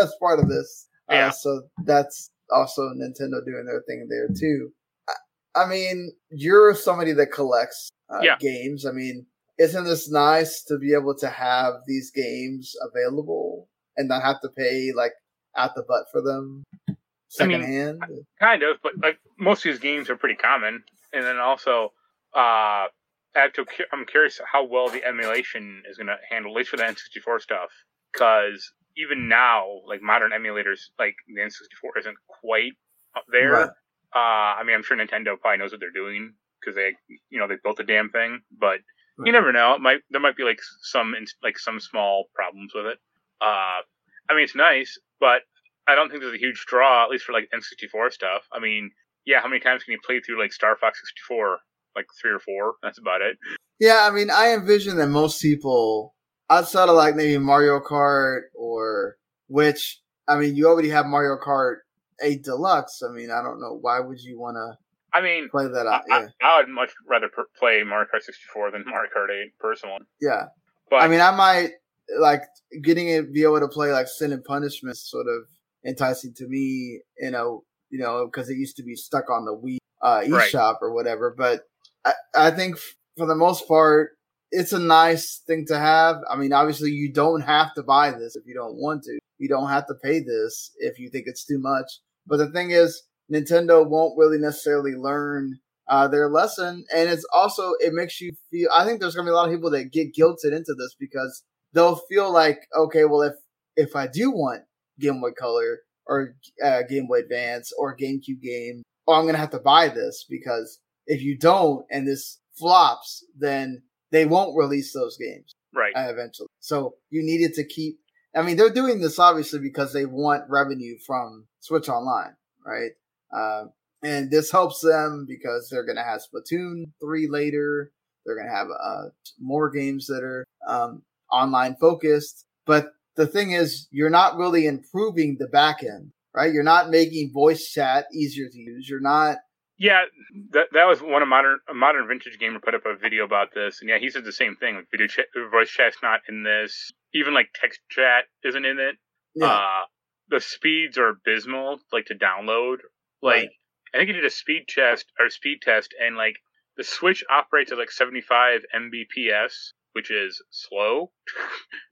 Speaker 2: as part of this.
Speaker 3: Yeah.
Speaker 2: Uh, so that's also Nintendo doing their thing there too. I, I mean, you're somebody that collects uh,
Speaker 3: Yeah.
Speaker 2: games. I mean, isn't this nice to be able to have these games available and not have to pay like out the butt for them
Speaker 3: I mean,
Speaker 2: secondhand?
Speaker 3: Kind of, but like most of these games are pretty common. And then also, uh, I have to, I'm curious how well the emulation is going to handle, at least for the N64 stuff. Because even now, like modern emulators, like the N64 isn't quite up there.
Speaker 2: Right.
Speaker 3: Uh, I mean, I'm sure Nintendo probably knows what they're doing because they, you know, they built the damn thing. But you never know. It might there might be like some like some small problems with it. Uh, I mean, it's nice, but I don't think there's a huge draw, at least for like N64 stuff. I mean, yeah, how many times can you play through like Star Fox 64? Like three or four. That's about it.
Speaker 2: Yeah, I mean, I envision that most people, outside of like maybe Mario Kart or which, I mean, you already have Mario Kart 8 Deluxe. I mean, I don't know. Why would you want to
Speaker 3: I mean,
Speaker 2: play that
Speaker 3: I.
Speaker 2: Yeah.
Speaker 3: I, I would much rather per- play Mario Kart 64 than Mario Kart 8 personally.
Speaker 2: yeah.
Speaker 3: But
Speaker 2: I mean, I might like getting it, be able to play like Sin and Punishment sort of enticing to me. You know, you know, because it used to be stuck on the Wii uh,
Speaker 3: Right.
Speaker 2: eShop or whatever. But I, I think f- for the most part, it's a nice thing to have. I mean, obviously, you don't have to buy this if you don't want to. You don't have to pay this if you think it's too much. But the thing is, Nintendo won't really necessarily learn uh, their lesson, and it's also it makes you feel. I think there's gonna be a lot of people that get guilted into this because they'll feel like, okay, well, if if I do want Game Boy Color or uh, Game Boy Advance or GameCube game, oh, I'm gonna have to buy this because if you don't and this flops, then they won't release those games
Speaker 3: Right.
Speaker 2: uh, eventually. So you needed to keep. I mean, they're doing this obviously because they want revenue from Switch Online, right? Uh, and this helps them because they're going to have Splatoon three later. They're going to have uh, more games that are um, online focused. But the thing is, you're not really improving the back end, right? You're not making voice chat easier to use. You're not.
Speaker 3: Yeah, that that was one of modern a modern vintage gamer put up a video about this, and yeah, he said the same thing. Like video chat, voice chat's not in this. Even like text chat isn't in it.
Speaker 2: Yeah.
Speaker 3: Uh, the speeds are abysmal, like to download. Like
Speaker 2: Right.
Speaker 3: I think he did a speed test or speed test, and like the Switch operates at like 75 Mbps, which is slow.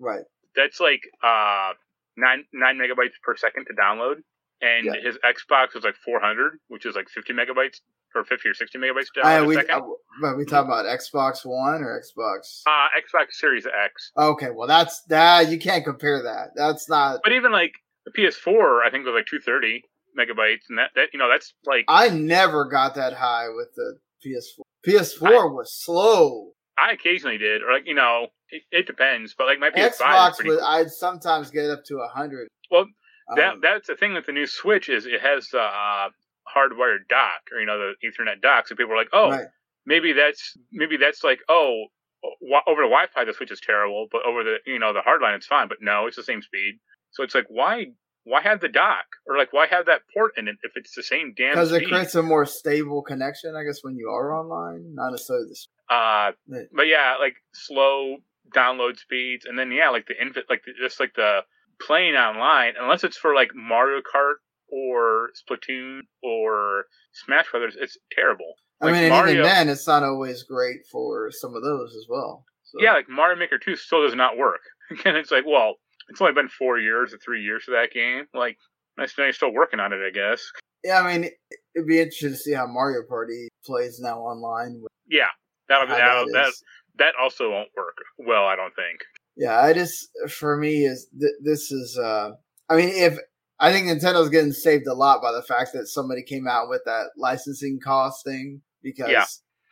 Speaker 2: Right.
Speaker 3: That's like uh nine nine megabytes per second to download, and
Speaker 2: Yeah.
Speaker 3: his Xbox was like 400, which is like 50 megabytes or 50 or 60 megabytes to
Speaker 2: I, we,
Speaker 3: second.
Speaker 2: uh, but we talk about Xbox One or Xbox.
Speaker 3: Uh, Xbox Series X.
Speaker 2: Okay, well that's that you can't compare that. That's not.
Speaker 3: But even like the PS4, I think was like 230 megabytes, and that, that you know that's like
Speaker 2: I never got that high with the PS4. PS4 was slow.
Speaker 3: I occasionally did, or like you know it, it depends. But like my PS5
Speaker 2: Xbox,
Speaker 3: pretty.
Speaker 2: would, I'd sometimes get up to hundred.
Speaker 3: well, that
Speaker 2: Um,
Speaker 3: that's the thing with the new Switch is it has the uh, hardwired dock, or you know the Ethernet dock. So people are like, oh,
Speaker 2: Right.
Speaker 3: maybe that's maybe that's like oh. wa- Over the Wi-Fi, the Switch is terrible, but over the you know the hardline, it's fine. But no, it's the same speed. So it's like, why why have the dock or like why have that port in it if it's the same damn
Speaker 2: because it creates a more stable connection, I guess, when you are online. Not necessarily the.
Speaker 3: Uh, but yeah, like slow download speeds, and then yeah, like the infant, like the, just like the playing online, unless it's for like Mario Kart or Splatoon or Smash Brothers, it's terrible.
Speaker 2: I
Speaker 3: Like
Speaker 2: mean,
Speaker 3: Mario,
Speaker 2: even then, it's not always great for some of those as well. So.
Speaker 3: yeah, like Mario Maker Two still does not work, and it's like, well, it's only been four years or three years for that game. Like, nice thing you're still working on it, I guess.
Speaker 2: Yeah, I mean, it'd be interesting to see how Mario Party plays now online.
Speaker 3: Yeah, that'll that'll
Speaker 2: that
Speaker 3: that also won't work well, I don't think.
Speaker 2: Yeah, I just for me is th- this is. uh I mean, if I think Nintendo's getting saved a lot by the fact that somebody came out with that licensing cost thing because
Speaker 3: Yeah.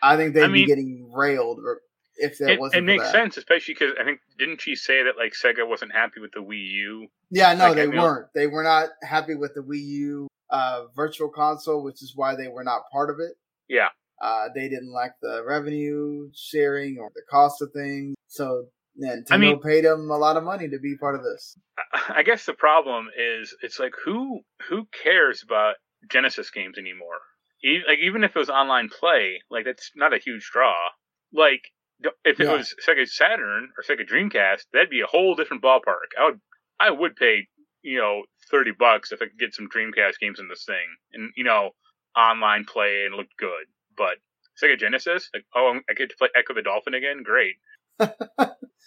Speaker 2: I think they'd
Speaker 3: I
Speaker 2: be getting railed or- if that
Speaker 3: It,
Speaker 2: wasn't.
Speaker 3: it makes
Speaker 2: that.
Speaker 3: sense, especially because I think didn't she say that like Sega wasn't happy with the Wii U?
Speaker 2: Yeah, no,
Speaker 3: Like,
Speaker 2: they
Speaker 3: I
Speaker 2: weren't. They were not happy with the Wii U uh, Virtual Console, which is why they were not part of it.
Speaker 3: Yeah,
Speaker 2: Uh, they didn't like the revenue sharing or the cost of things, so Nintendo
Speaker 3: I mean-
Speaker 2: paid them a lot of money to be part of this.
Speaker 3: I- guess the problem is it's like who who cares about Genesis games anymore? E- like even if it was online play, like that's not a huge draw. Like if it
Speaker 2: Yeah.
Speaker 3: was Sega Saturn or Sega Dreamcast, that'd be a whole different ballpark. I would I would pay you know thirty bucks if I could get some Dreamcast games in this thing and you know online play and look good. But Sega Genesis, like oh I get to play Ecco the Dolphin again, great.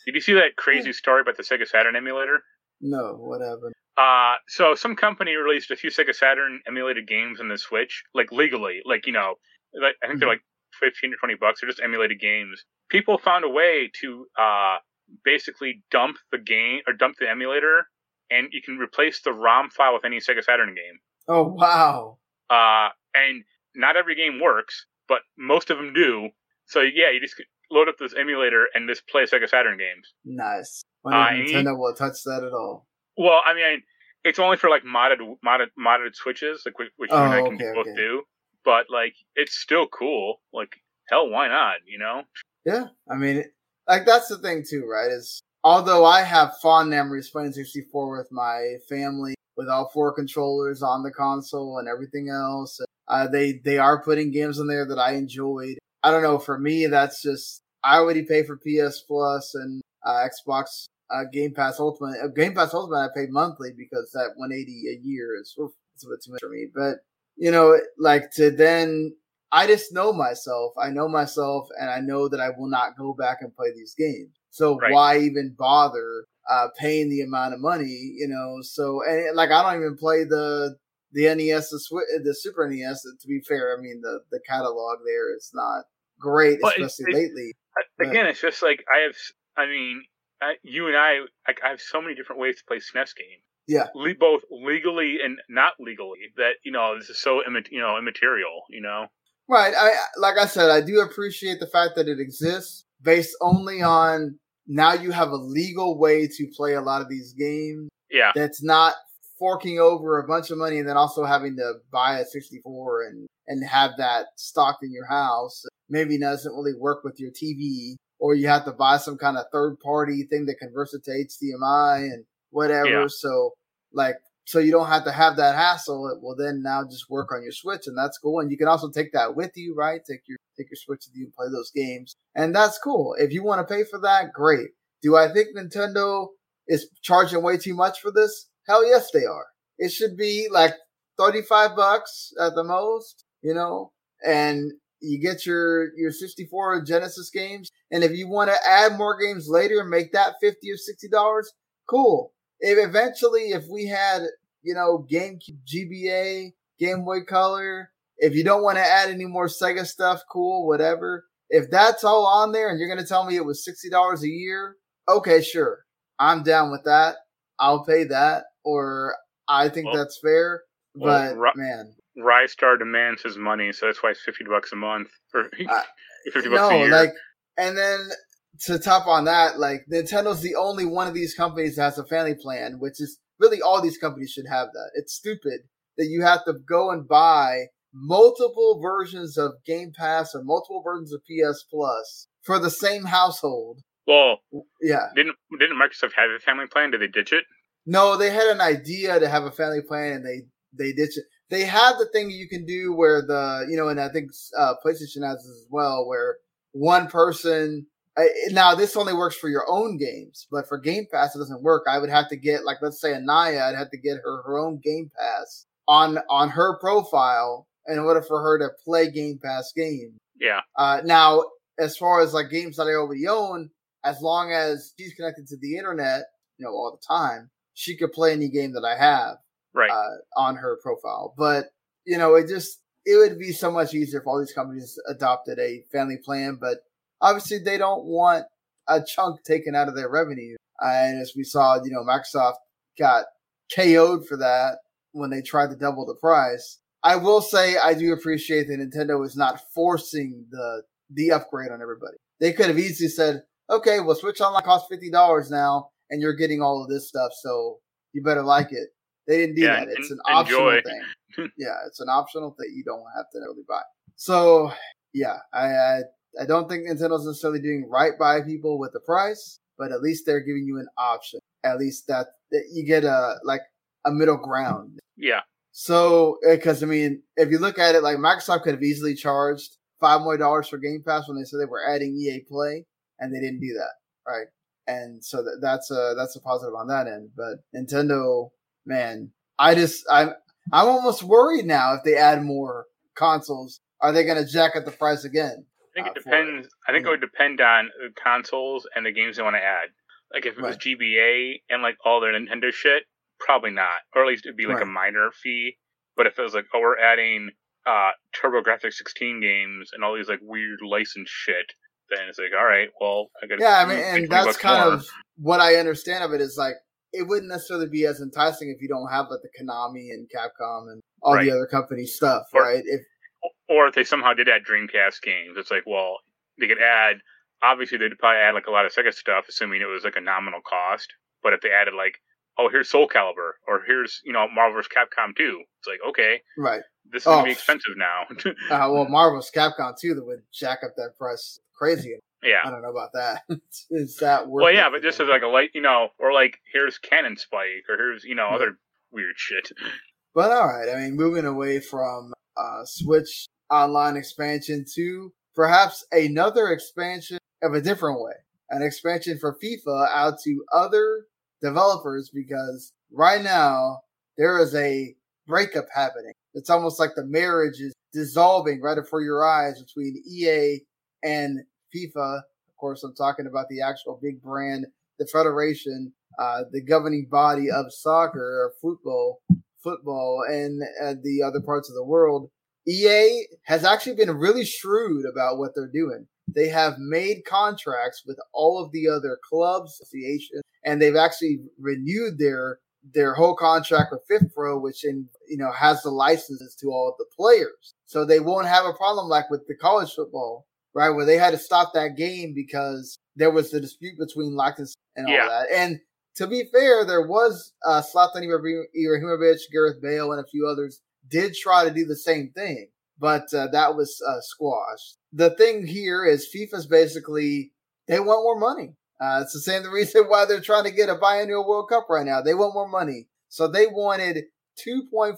Speaker 3: Did you see that crazy story about the Sega Saturn emulator?
Speaker 2: No, what happened?
Speaker 3: Uh, so some company released a few Sega Saturn emulated games on the Switch, like legally, like you know, like I think they're like fifteen or twenty bucks. They're just emulated games. People found a way to uh basically dump the game or dump the emulator, and you can replace the ROM file with any Sega Saturn game.
Speaker 2: Oh wow!
Speaker 3: Uh, and not every game works, but most of them do. So yeah, you just load up this emulator and just play Sega Saturn games.
Speaker 2: Nice. Wonder
Speaker 3: Uh,
Speaker 2: if
Speaker 3: and you-
Speaker 2: Nintendo will touch that at all.
Speaker 3: Well, I mean, it's only for like modded modded modded switches, like which, and I
Speaker 2: Oh,
Speaker 3: can
Speaker 2: okay,
Speaker 3: both
Speaker 2: okay.
Speaker 3: do. But like, it's still cool. Like, hell, why not? You know?
Speaker 2: Yeah, I mean, like that's the thing too, right? Is although I have fond memories playing 64 with my family, with all four controllers on the console and everything else, uh, they they are putting games in there that I enjoyed. I don't know. For me, that's just I already pay for PS Plus and uh, Xbox uh, Game Pass Ultimate. Uh, Game Pass Ultimate I pay monthly because that 180 a year is oof, it's a bit too much for me. But you know, like to then I just know myself. I know myself, and I know that I will not go back and play these games. So
Speaker 3: Right.
Speaker 2: why even bother uh, paying the amount of money? You know, so and like I don't even play the the NES, the, the Super NES. To be fair, I mean the the catalog there is not great,
Speaker 3: Well,
Speaker 2: especially
Speaker 3: it's-
Speaker 2: lately.
Speaker 3: Uh, I- Again, it's just like I have. I mean, I, you and I, like, I have so many different ways to play SNES games.
Speaker 2: Yeah.
Speaker 3: Le- both legally and not legally. That you know, this is so imma- you know immaterial. You know.
Speaker 2: Right. I like I said, I do appreciate the fact that it exists based only on now you have a legal way to play a lot of these games.
Speaker 3: Yeah.
Speaker 2: That's not forking over a bunch of money and then also having to buy a 64 and and have that stocked in your house. Maybe doesn't really work with your TV or you have to buy some kind of third party thing that converts it to HDMI and whatever.
Speaker 3: Yeah.
Speaker 2: So like so you don't have to have that hassle. It will then now just work on your Switch, and that's cool. And you can also take that with you, right? Take your take your Switch with you and play those games, and that's cool. If you want to pay for that, great. Do I think Nintendo is charging way too much for this? Hell yes, they are. It should be like thirty five bucks at the most, you know, and you get your your 64 Genesis games, and if you want to add more games later and make that 50 or 60 dollars, cool. If eventually, if we had, you know, GameCube, GBA, Game Boy Color, if you don't want to add any more Sega stuff, cool, whatever. If that's all on there and you're going to tell me it was $60 a year, okay, sure. I'm down with that. I'll pay that, or I think
Speaker 3: Well-
Speaker 2: that's fair.
Speaker 3: well,
Speaker 2: But man,
Speaker 3: Rystar demands his money, so that's why it's fifty bucks a month or uh, fifty bucks
Speaker 2: no,
Speaker 3: a year.
Speaker 2: like, and then to top on that, like Nintendo's the only one of these companies that has a family plan, which is really all these companies should have that. It's stupid that you have to go and buy multiple versions of Game Pass or multiple versions of PS Plus for the same household.
Speaker 3: well,
Speaker 2: Yeah.
Speaker 3: didn't didn't Microsoft have a family plan? Did they ditch it?
Speaker 2: No, they had an idea to have a family plan and they they ditched it. They have the thing you can do where the you know, and I think uh, PlayStation has this as well, where one person. I, now this only works for your own games, but for Game Pass it doesn't work. I would have to get like let's say Anaya, I'd have to get her her own Game Pass on on her profile in order for her to play Game Pass games.
Speaker 3: Yeah.
Speaker 2: Uh, now, as far as like games that I already own, as long as she's connected to the internet, you know, all the time, she could play any game that I have
Speaker 3: Right.
Speaker 2: uh, on her profile. But you know, it just it would be so much easier if all these companies adopted a family plan. But obviously, they don't want a chunk taken out of their revenue. And as we saw, you know, Microsoft got KO'd for that when they tried to double the price. I will say I do appreciate that Nintendo is not forcing the the upgrade on everybody. They could have easily said, "Okay, well, Switch Online costs fifty dollars now, and you're getting all of this stuff, so you better like it." They didn't do
Speaker 3: Yeah,
Speaker 2: that. It's an optional thing. yeah, it's an optional thing you don't have to really buy. So yeah, I, I I don't think Nintendo's necessarily doing right by people with the price, but at least they're giving you an option. At least that, that you get a like a middle ground.
Speaker 3: Yeah.
Speaker 2: So, eh, because I mean, if you look at it, like Microsoft could have easily charged five more dollars for Game Pass when they said they were adding EA Play, and they didn't do that, right? And so that, that's a that's a positive on that end. But Nintendo, man, I just I'm I'm almost worried now if they add more consoles, are they going to jack up the price again?
Speaker 3: I think
Speaker 2: uh,
Speaker 3: it depends. I think it would depend on the consoles and the games they want to add. Like if it was GBA and like all their Nintendo shit, probably not. Or at least it'd be like a minor fee. But if it was like, oh, we're adding uh TurboGrafx 16 games and all these like weird license shit, then it's like, all right, well, I got
Speaker 2: Yeah, I mean, and that's kind of what I understand of it is like it wouldn't necessarily be as enticing if you don't have like the Konami and Capcom and all
Speaker 3: Right.
Speaker 2: the other company stuff,
Speaker 3: Or-
Speaker 2: right? If
Speaker 3: or if they somehow did add Dreamcast games, it's like, well, they could add. Obviously, they'd probably add like a lot of Sega stuff, assuming it was like a nominal cost. But if they added like, oh, here's Soul Calibur, or here's you know Marvel vs. Capcom 2, it's like, okay,
Speaker 2: right,
Speaker 3: this is gonna
Speaker 2: Oh.
Speaker 3: be expensive now.
Speaker 2: uh, well, Marvel's Capcom 2 that would jack up that price crazy. I don't know about that. is that worth?
Speaker 3: Well, yeah, but just as like a light, you know, or like here's Cannon Spike, or here's you know
Speaker 2: Right.
Speaker 3: other weird shit.
Speaker 2: But all right, I mean, moving away from uh, Switch Online expansion to perhaps another expansion of a different way. an expansion for FIFA out to other developers because right now there is a breakup happening. It's almost like the marriage is dissolving right before your eyes between EA and FIFA. Of course, I'm talking about the actual big brand, the federation, uh, the governing body of soccer or football, football, and uh, the other parts of the world. EA has actually been really shrewd about what they're doing. They have made contracts with all of the other clubs, associations, and they've actually renewed their their whole contract with FIFPro, which in you know has the licenses to all of the players. So they won't have a problem like with the college football, right? Where they had to stop that game because there was the dispute between license and all
Speaker 3: Yeah.
Speaker 2: that. And to be fair, there was uh, Ibrahim- Ibrahimovic, Gareth Bale, and a few others did try to do the same thing, but uh, that was uh, squashed. The thing here is FIFA's basically they want more money. Uh, it's the same reason why they're trying to get a biennial World Cup right now. They want more money, so they wanted 2.5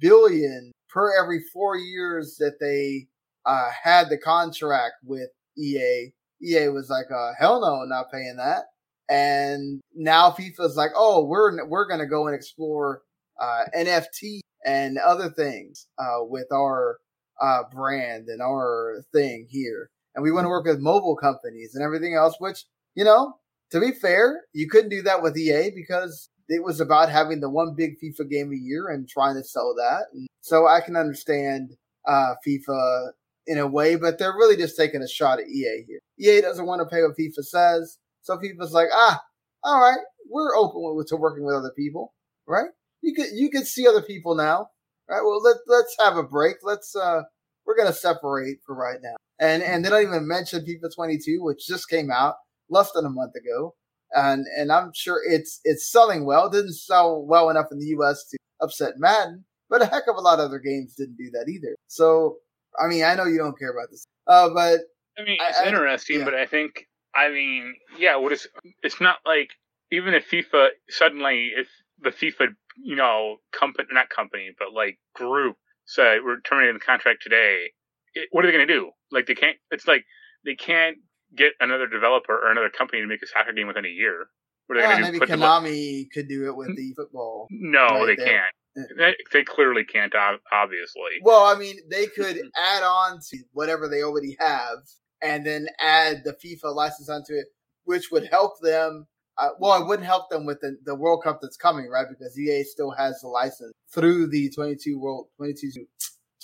Speaker 2: billion per every four years that they uh, had the contract with EA. EA was like, uh, "Hell no, not paying that." And now FIFA's like, "Oh, we're we're gonna go and explore uh, NFT and other things uh, with our uh, brand and our thing here, and we want to work with mobile companies and everything else." Which you know, to be fair, you couldn't do that with EA because it was about having the one big FIFA game a year and trying to sell that. And so I can understand uh, FIFA in a way, but they're really just taking a shot at EA here. EA doesn't want to pay what FIFA says, so FIFA's like, ah, all right, we're open to working with other people, right? You could you could see other people now, right? Well, let let's have a break. Let's uh, we're gonna separate for right now, and and they don't even mention FIFA 22, which just came out less than a month ago, and and I'm sure it's it's selling well. It didn't sell well enough in the U.S. to upset Madden, but a heck of a lot of other games didn't do that either. So I mean, I know you don't care about this, uh, but
Speaker 3: I mean, it's
Speaker 2: I-
Speaker 3: interesting,
Speaker 2: yeah.
Speaker 3: but I think, I mean, yeah, what is, it's not like, even if FIFA suddenly, if the FIFA, you know, company, not company, but like group say we're terminating the contract today, it, what are they going to do? Like, they can't, it's like, they can't get another developer or another company to make a soccer game within a year. What are they
Speaker 2: uh,
Speaker 3: going to do?
Speaker 2: maybe Konami could do it with the football.
Speaker 3: no,
Speaker 2: right
Speaker 3: they
Speaker 2: there.
Speaker 3: can't. They, they clearly can't, obviously.
Speaker 2: Well, I mean, they could add on to whatever they already have, and then add the FIFA license onto it, which would help them. Uh, well, it wouldn't help them with the, the World Cup that's coming, right? Because EA still has the license through the 22 World 22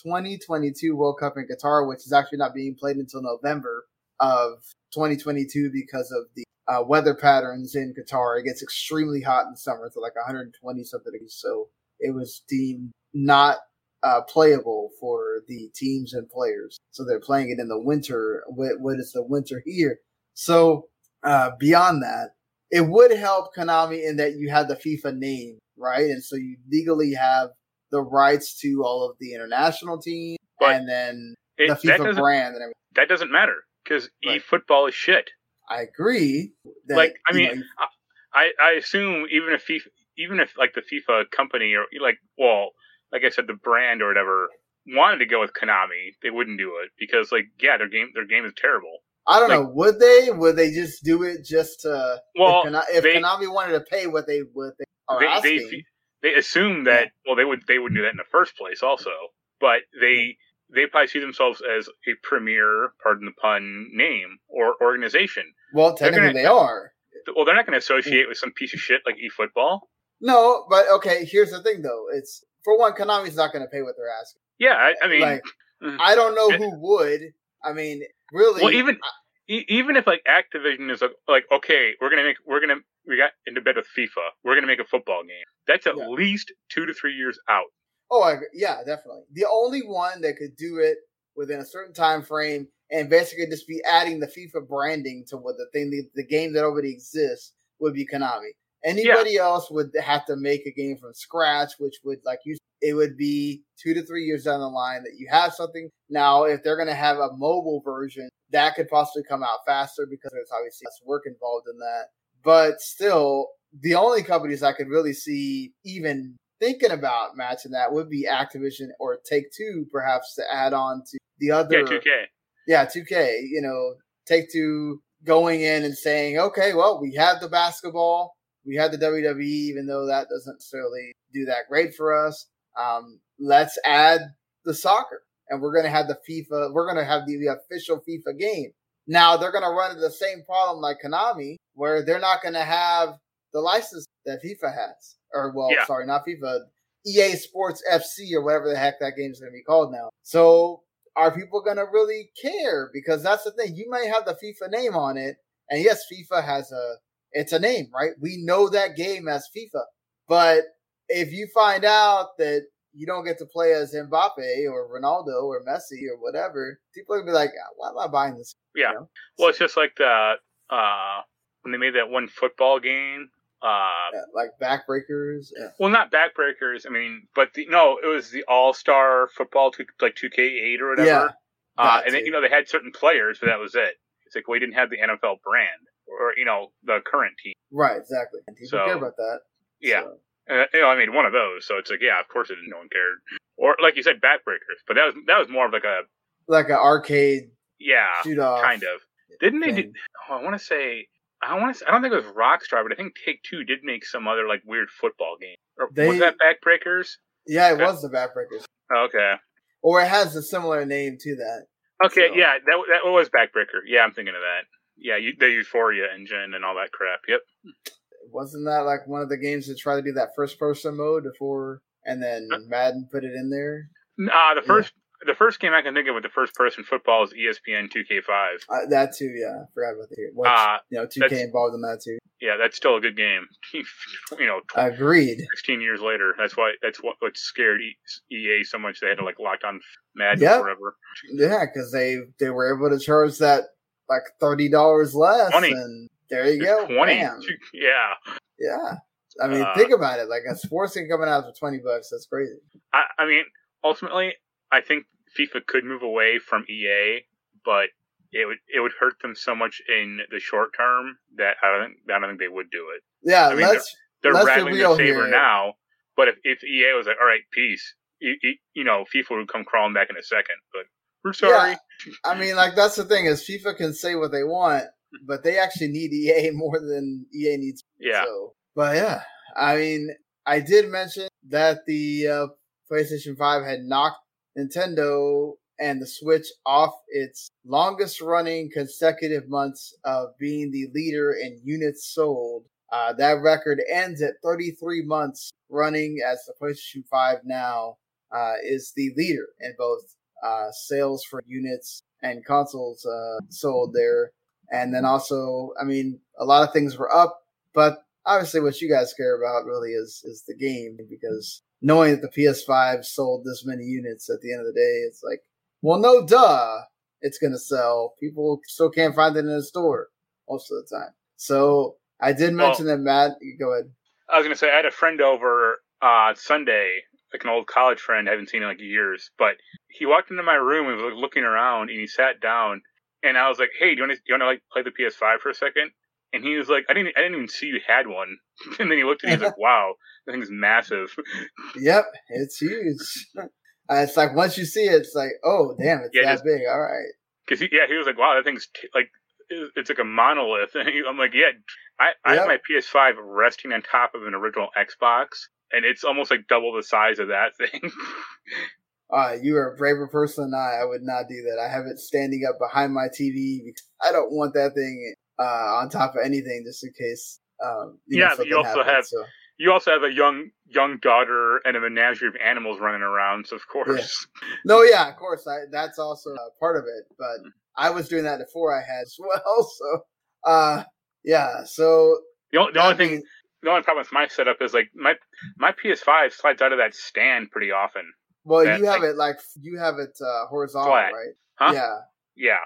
Speaker 2: 2022 World Cup in Qatar, which is actually not being played until November of 2022 because of the uh, weather patterns in Qatar. It gets extremely hot in summer to like 120 something degrees, so it was deemed not uh, playable for the teams and players. So they're playing it in the winter. What, what is the winter here? So uh, beyond that, it would help Konami in that you have the FIFA name, right? And so you legally have the rights to all of the international teams
Speaker 3: But
Speaker 2: and then
Speaker 3: It-
Speaker 2: the FIFA brand and everything.
Speaker 3: That doesn't matter because
Speaker 2: Right.
Speaker 3: eFootball is shit.
Speaker 2: I agree. That,
Speaker 3: like I mean,
Speaker 2: know,
Speaker 3: I I assume even if FIFA, even if like the FIFA company or like well, like I said, the brand or whatever wanted to go with Konami, they wouldn't do it because like yeah, their game their game is terrible.
Speaker 2: I don't
Speaker 3: like-
Speaker 2: know. Would they? Would they just do it just to?
Speaker 3: Well,
Speaker 2: if, Konami, if
Speaker 3: they-
Speaker 2: Konami wanted to pay what they what they are
Speaker 3: they
Speaker 2: asking,
Speaker 3: they they assume that well they would they wouldn't do that in the first place also, but they they probably see themselves as a premier, pardon the pun, name or organization.
Speaker 2: well, technically
Speaker 3: gonna-
Speaker 2: they are.
Speaker 3: Well, they're not going to associate with some piece of shit like eFootball.
Speaker 2: No, but okay. Here's the thing, though. It's for one, Konami's not going to pay what they're asking.
Speaker 3: Yeah, I, I mean,
Speaker 2: like,
Speaker 3: mm.
Speaker 2: I don't know who would. I mean, really.
Speaker 3: Well, even e- even if like Activision is like, like, okay, we're gonna make we're gonna we got into bed with FIFA, we're gonna make a football game. That's at
Speaker 2: Yeah.
Speaker 3: least two to three years out.
Speaker 2: Oh, I, yeah, definitely. The only one that could do it within a certain time frame and basically just be adding the FIFA branding to what the thing, the, the game that already exists would be Konami. Anybody else would have to make a game from scratch, which would, like you, it would be two to three years down the line that you have something. Now, if they're going to have a mobile version, that could possibly come out faster because there's obviously less work involved in that. But still, the only companies I could really see even thinking about matching that would be Activision or Take Two, perhaps to add on to the other.
Speaker 3: Yeah, 2K.
Speaker 2: Yeah, 2K. You know, Take Two, going in and saying, okay, well, we have the basketball, we have the WWE, even though that doesn't necessarily do that great for us. Um, let's add the soccer, and we're going to have the FIFA. We're going to have the, official FIFA game. Now they're going to run into the same problem like Konami, where they're not going to have the license that FIFA has, or well,
Speaker 3: Yeah.
Speaker 2: sorry, not FIFA, EA Sports FC or whatever the heck that game is going to be called now. So are people going to really care? Because that's the thing. You may have the FIFA name on it, and yes, FIFA has a it's a name, right? We know that game as FIFA, but if you find out that you don't get to play as Mbappe or Ronaldo or Messi or whatever, people are gonna be like, "Ah, "Why am I buying this?"
Speaker 3: Yeah.
Speaker 2: You know?
Speaker 3: Well, it's just like that uh, when they made that one football game. Uh,
Speaker 2: Yeah, like backbreakers. Yeah.
Speaker 3: well, not backbreakers. I mean, but the, no, it was the All Star Football, two, like two K eight or whatever.
Speaker 2: Yeah,
Speaker 3: uh, and then, you know they had certain players, but that was it. It's like we didn't have the NFL brand or you know the current team.
Speaker 2: Right, exactly. And people
Speaker 3: So-
Speaker 2: care about that.
Speaker 3: Yeah.
Speaker 2: So,
Speaker 3: Uh, you know, I mean, one of those. So it's like, yeah, of course, it, didn't no one cared. Or like you said, backbreakers. But that was that was more of like a
Speaker 2: like an arcade
Speaker 3: yeah,
Speaker 2: shoot off.
Speaker 3: kind of. Didn't they? Do, oh, I want to say. I want to. I don't think it was Rockstar, but I think Take Two did make some other like weird football game. Or
Speaker 2: They-
Speaker 3: was that Backbreakers?
Speaker 2: Yeah, it
Speaker 3: Okay.
Speaker 2: was the backbreakers.
Speaker 3: Okay.
Speaker 2: Or it has a similar name to that.
Speaker 3: Okay.
Speaker 2: So-
Speaker 3: Yeah, that that was Backbreaker. Yeah, I'm thinking of that. Yeah, you, the Euphoria engine and all that crap. Yep.
Speaker 2: Wasn't that like one of the games that tried to do that first person mode before and then
Speaker 3: Uh,
Speaker 2: Madden put it in there?
Speaker 3: Uh, the first the first game I can think of with the first person football is ESPN 2K5.
Speaker 2: Uh, that too, yeah. I forgot about the which,
Speaker 3: Uh,
Speaker 2: you know, 2K involved in that too.
Speaker 3: Yeah, that's still a good game. you know,
Speaker 2: Agreed.
Speaker 3: 16 years later. That's why that's what what scared EA so much they had to like lock on Madden
Speaker 2: Yep.
Speaker 3: forever.
Speaker 2: Yeah, because they they were able to charge that like thirty dollars less,
Speaker 3: 20.
Speaker 2: and there you go.
Speaker 3: 20.
Speaker 2: Bam.
Speaker 3: Yeah.
Speaker 2: Yeah, I mean,
Speaker 3: Uh,
Speaker 2: think about it. Like a sports game coming out for twenty bucks. That's crazy.
Speaker 3: I, I mean, ultimately, I think FIFA could move away from EA, but it would it would hurt them so much in the short term that I don't think I don't think they would do it.
Speaker 2: Yeah,
Speaker 3: I mean,
Speaker 2: let's
Speaker 3: They're
Speaker 2: let's be
Speaker 3: rattling
Speaker 2: real
Speaker 3: their saber
Speaker 2: here.
Speaker 3: now, but if, if EA was like, "All right, peace," you, you know, FIFA would come crawling back in a second. But we're sorry.
Speaker 2: Yeah, I mean, like that's the thing is FIFA can say what they want, but they actually need EA more than EA needs.
Speaker 3: Yeah.
Speaker 2: So, but yeah, I mean, I did mention that the uh, PlayStation Five had knocked Nintendo and the Switch off its longest running consecutive months of being the leader in units sold. Uh, that record ends at 33 months running as the PlayStation 5 now uh, is the leader in both uh, sales for units and consoles uh, sold there. And then also, I mean, a lot of things were up, but obviously, what you guys care about really is is the game because knowing that the PS5 sold this many units at the end of the day, it's like, well, no, duh, it's gonna sell. People still can't find it in the store most of the time. So I did
Speaker 3: Well-
Speaker 2: mention that Matt. Go ahead.
Speaker 3: I was gonna say I had a friend over uh, Sunday, like an old college friend. I haven't seen in like years, but he walked into my room and was like, looking around, and he sat down, and I was like, "Hey, do you want to do you want to like play the PS5 for a second? And he was like, "I didn't I didn't even see you had one." and then he looked at me, and he's like, "Wow, that thing's massive."
Speaker 2: Yep, it's huge. It's like once you see it, it's like, oh, damn, it's
Speaker 3: Yeah,
Speaker 2: that
Speaker 3: just-
Speaker 2: big. All right.
Speaker 3: Because he, yeah, he was like, "Wow, that thing's t- like." It's like a monolith. And I'm like, yeah, I, I have my PS5 resting on top of an original Xbox, and it's almost like double the size of that thing.
Speaker 2: Uh, you are a braver person than I. I would not do that. I have it standing up behind my TV because I don't want that thing uh, on top of anything just in case. Um, you
Speaker 3: Yeah, but you also
Speaker 2: happens,
Speaker 3: have-
Speaker 2: so.
Speaker 3: You also have a young young daughter and a menagerie of animals running around, so of course.
Speaker 2: No, yeah, of course. I, that's also a part of it. But
Speaker 3: Hmm.
Speaker 2: I was doing that before I had as well. So, uh, yeah. So
Speaker 3: The only, the only thing,
Speaker 2: means-
Speaker 3: the only problem with my setup is like my my PS5 slides out of that stand pretty often.
Speaker 2: well,
Speaker 3: that,
Speaker 2: you have
Speaker 3: like-
Speaker 2: it like you have it uh, horizontal,
Speaker 3: Flat.
Speaker 2: right?
Speaker 3: Huh?
Speaker 2: Yeah.
Speaker 3: Yeah,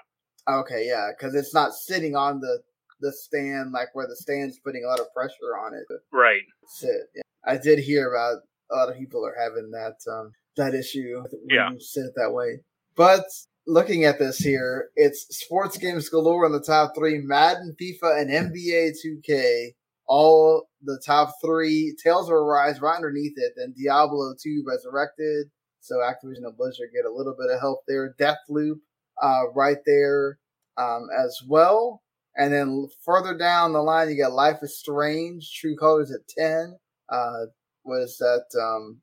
Speaker 2: Okay, yeah, because it's not sitting on the the stand like where the stand's putting a lot of pressure on it
Speaker 3: right.
Speaker 2: sit. Yeah. I did hear about a lot of people are having that um, that issue when
Speaker 3: Yeah.
Speaker 2: you sit that way. But looking at this here, it's sports games galore in the top three: Madden, FIFA, and NBA 2K. All the top three. Tales of Arise right underneath it. Then Diablo 2 Resurrected. So Activision and Blizzard get a little bit of help there. Deathloop uh, right there um, as well. And then further down the line, you got Life is Strange, True Colors at 10. Uh, what is that? Um,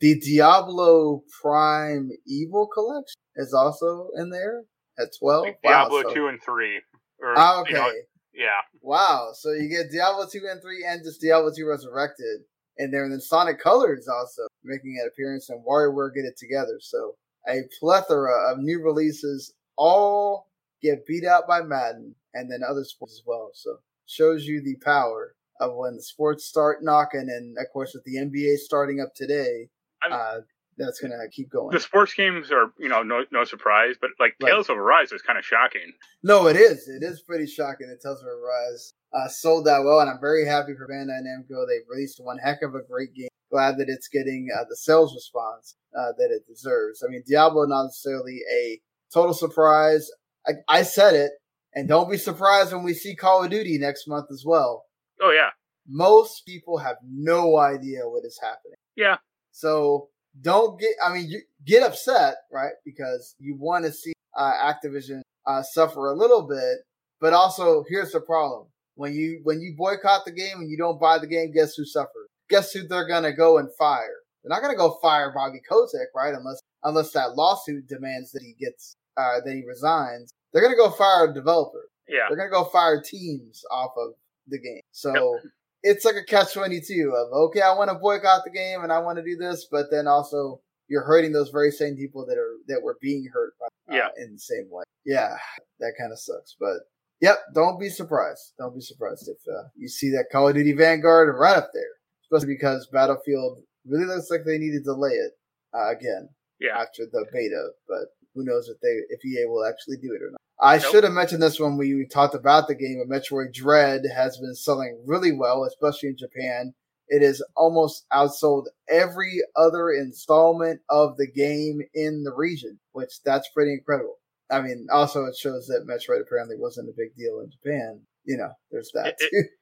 Speaker 2: the Diablo Prime Evil Collection is also in there at 12.
Speaker 3: Like
Speaker 2: Wow,
Speaker 3: Diablo
Speaker 2: so-
Speaker 3: two and three. Or,
Speaker 2: Ah, okay.
Speaker 3: you know, yeah.
Speaker 2: Wow. So you get Diablo 2 and 3 and just Diablo 2 Resurrected in there. And then Sonic Colors also making an appearance and WarioWare get it together. So a plethora of new releases all get beat out by Madden and then other sports as well. So shows you the power of when the sports start knocking. And of course, with the NBA starting up today, uh, that's going to keep going.
Speaker 3: The sports games are, you know, no no surprise, but like
Speaker 2: Right.
Speaker 3: Tales of Arise is kind of shocking.
Speaker 2: No, it is. It is pretty shocking that Tales of Arise uh, sold that well, and I'm very happy for Bandai Namco. They've released one heck of a great game. Glad that it's getting uh, the sales response uh, that it deserves. I mean, Diablo not necessarily a total surprise. I, I said it, and don't be surprised when we see Call of Duty next month as well.
Speaker 3: Oh yeah,
Speaker 2: Most people have no idea what is happening.
Speaker 3: yeah.
Speaker 2: So don't get. I mean, you get upset, right? Because you want to see uh, Activision uh, suffer a little bit, but also here's the problem: when you when you boycott the game and you don't buy the game, guess who suffers? Guess who they're gonna go and fire? They're not gonna go fire Bobby Kotick, right? Unless unless that lawsuit demands that he gets uh, that he resigns. They're gonna go fire a developer.
Speaker 3: Yeah.
Speaker 2: They're gonna go fire teams off of the game. So it's like a catch twenty two of okay, I want to boycott the game and I want to do this, but then also you're hurting those very same people that are that were being hurt by, uh,
Speaker 3: Yeah.
Speaker 2: in the same way. Yeah, that kind of sucks. But yep, don't be surprised. Don't be surprised if uh, you see that Call of Duty Vanguard right up there, especially because Battlefield really looks like they need to delay it uh, again
Speaker 3: Yeah.
Speaker 2: after the beta. But who knows if they if EA will actually do it or not. I
Speaker 3: Nope.
Speaker 2: should have mentioned this when we talked about the game. But Metroid Dread has been selling really well, especially in Japan. It is almost outsold every other installment of the game in the region, which that's pretty incredible. I mean, also it shows that Metroid apparently wasn't a big deal in Japan. You know, there's that
Speaker 3: It-
Speaker 2: too.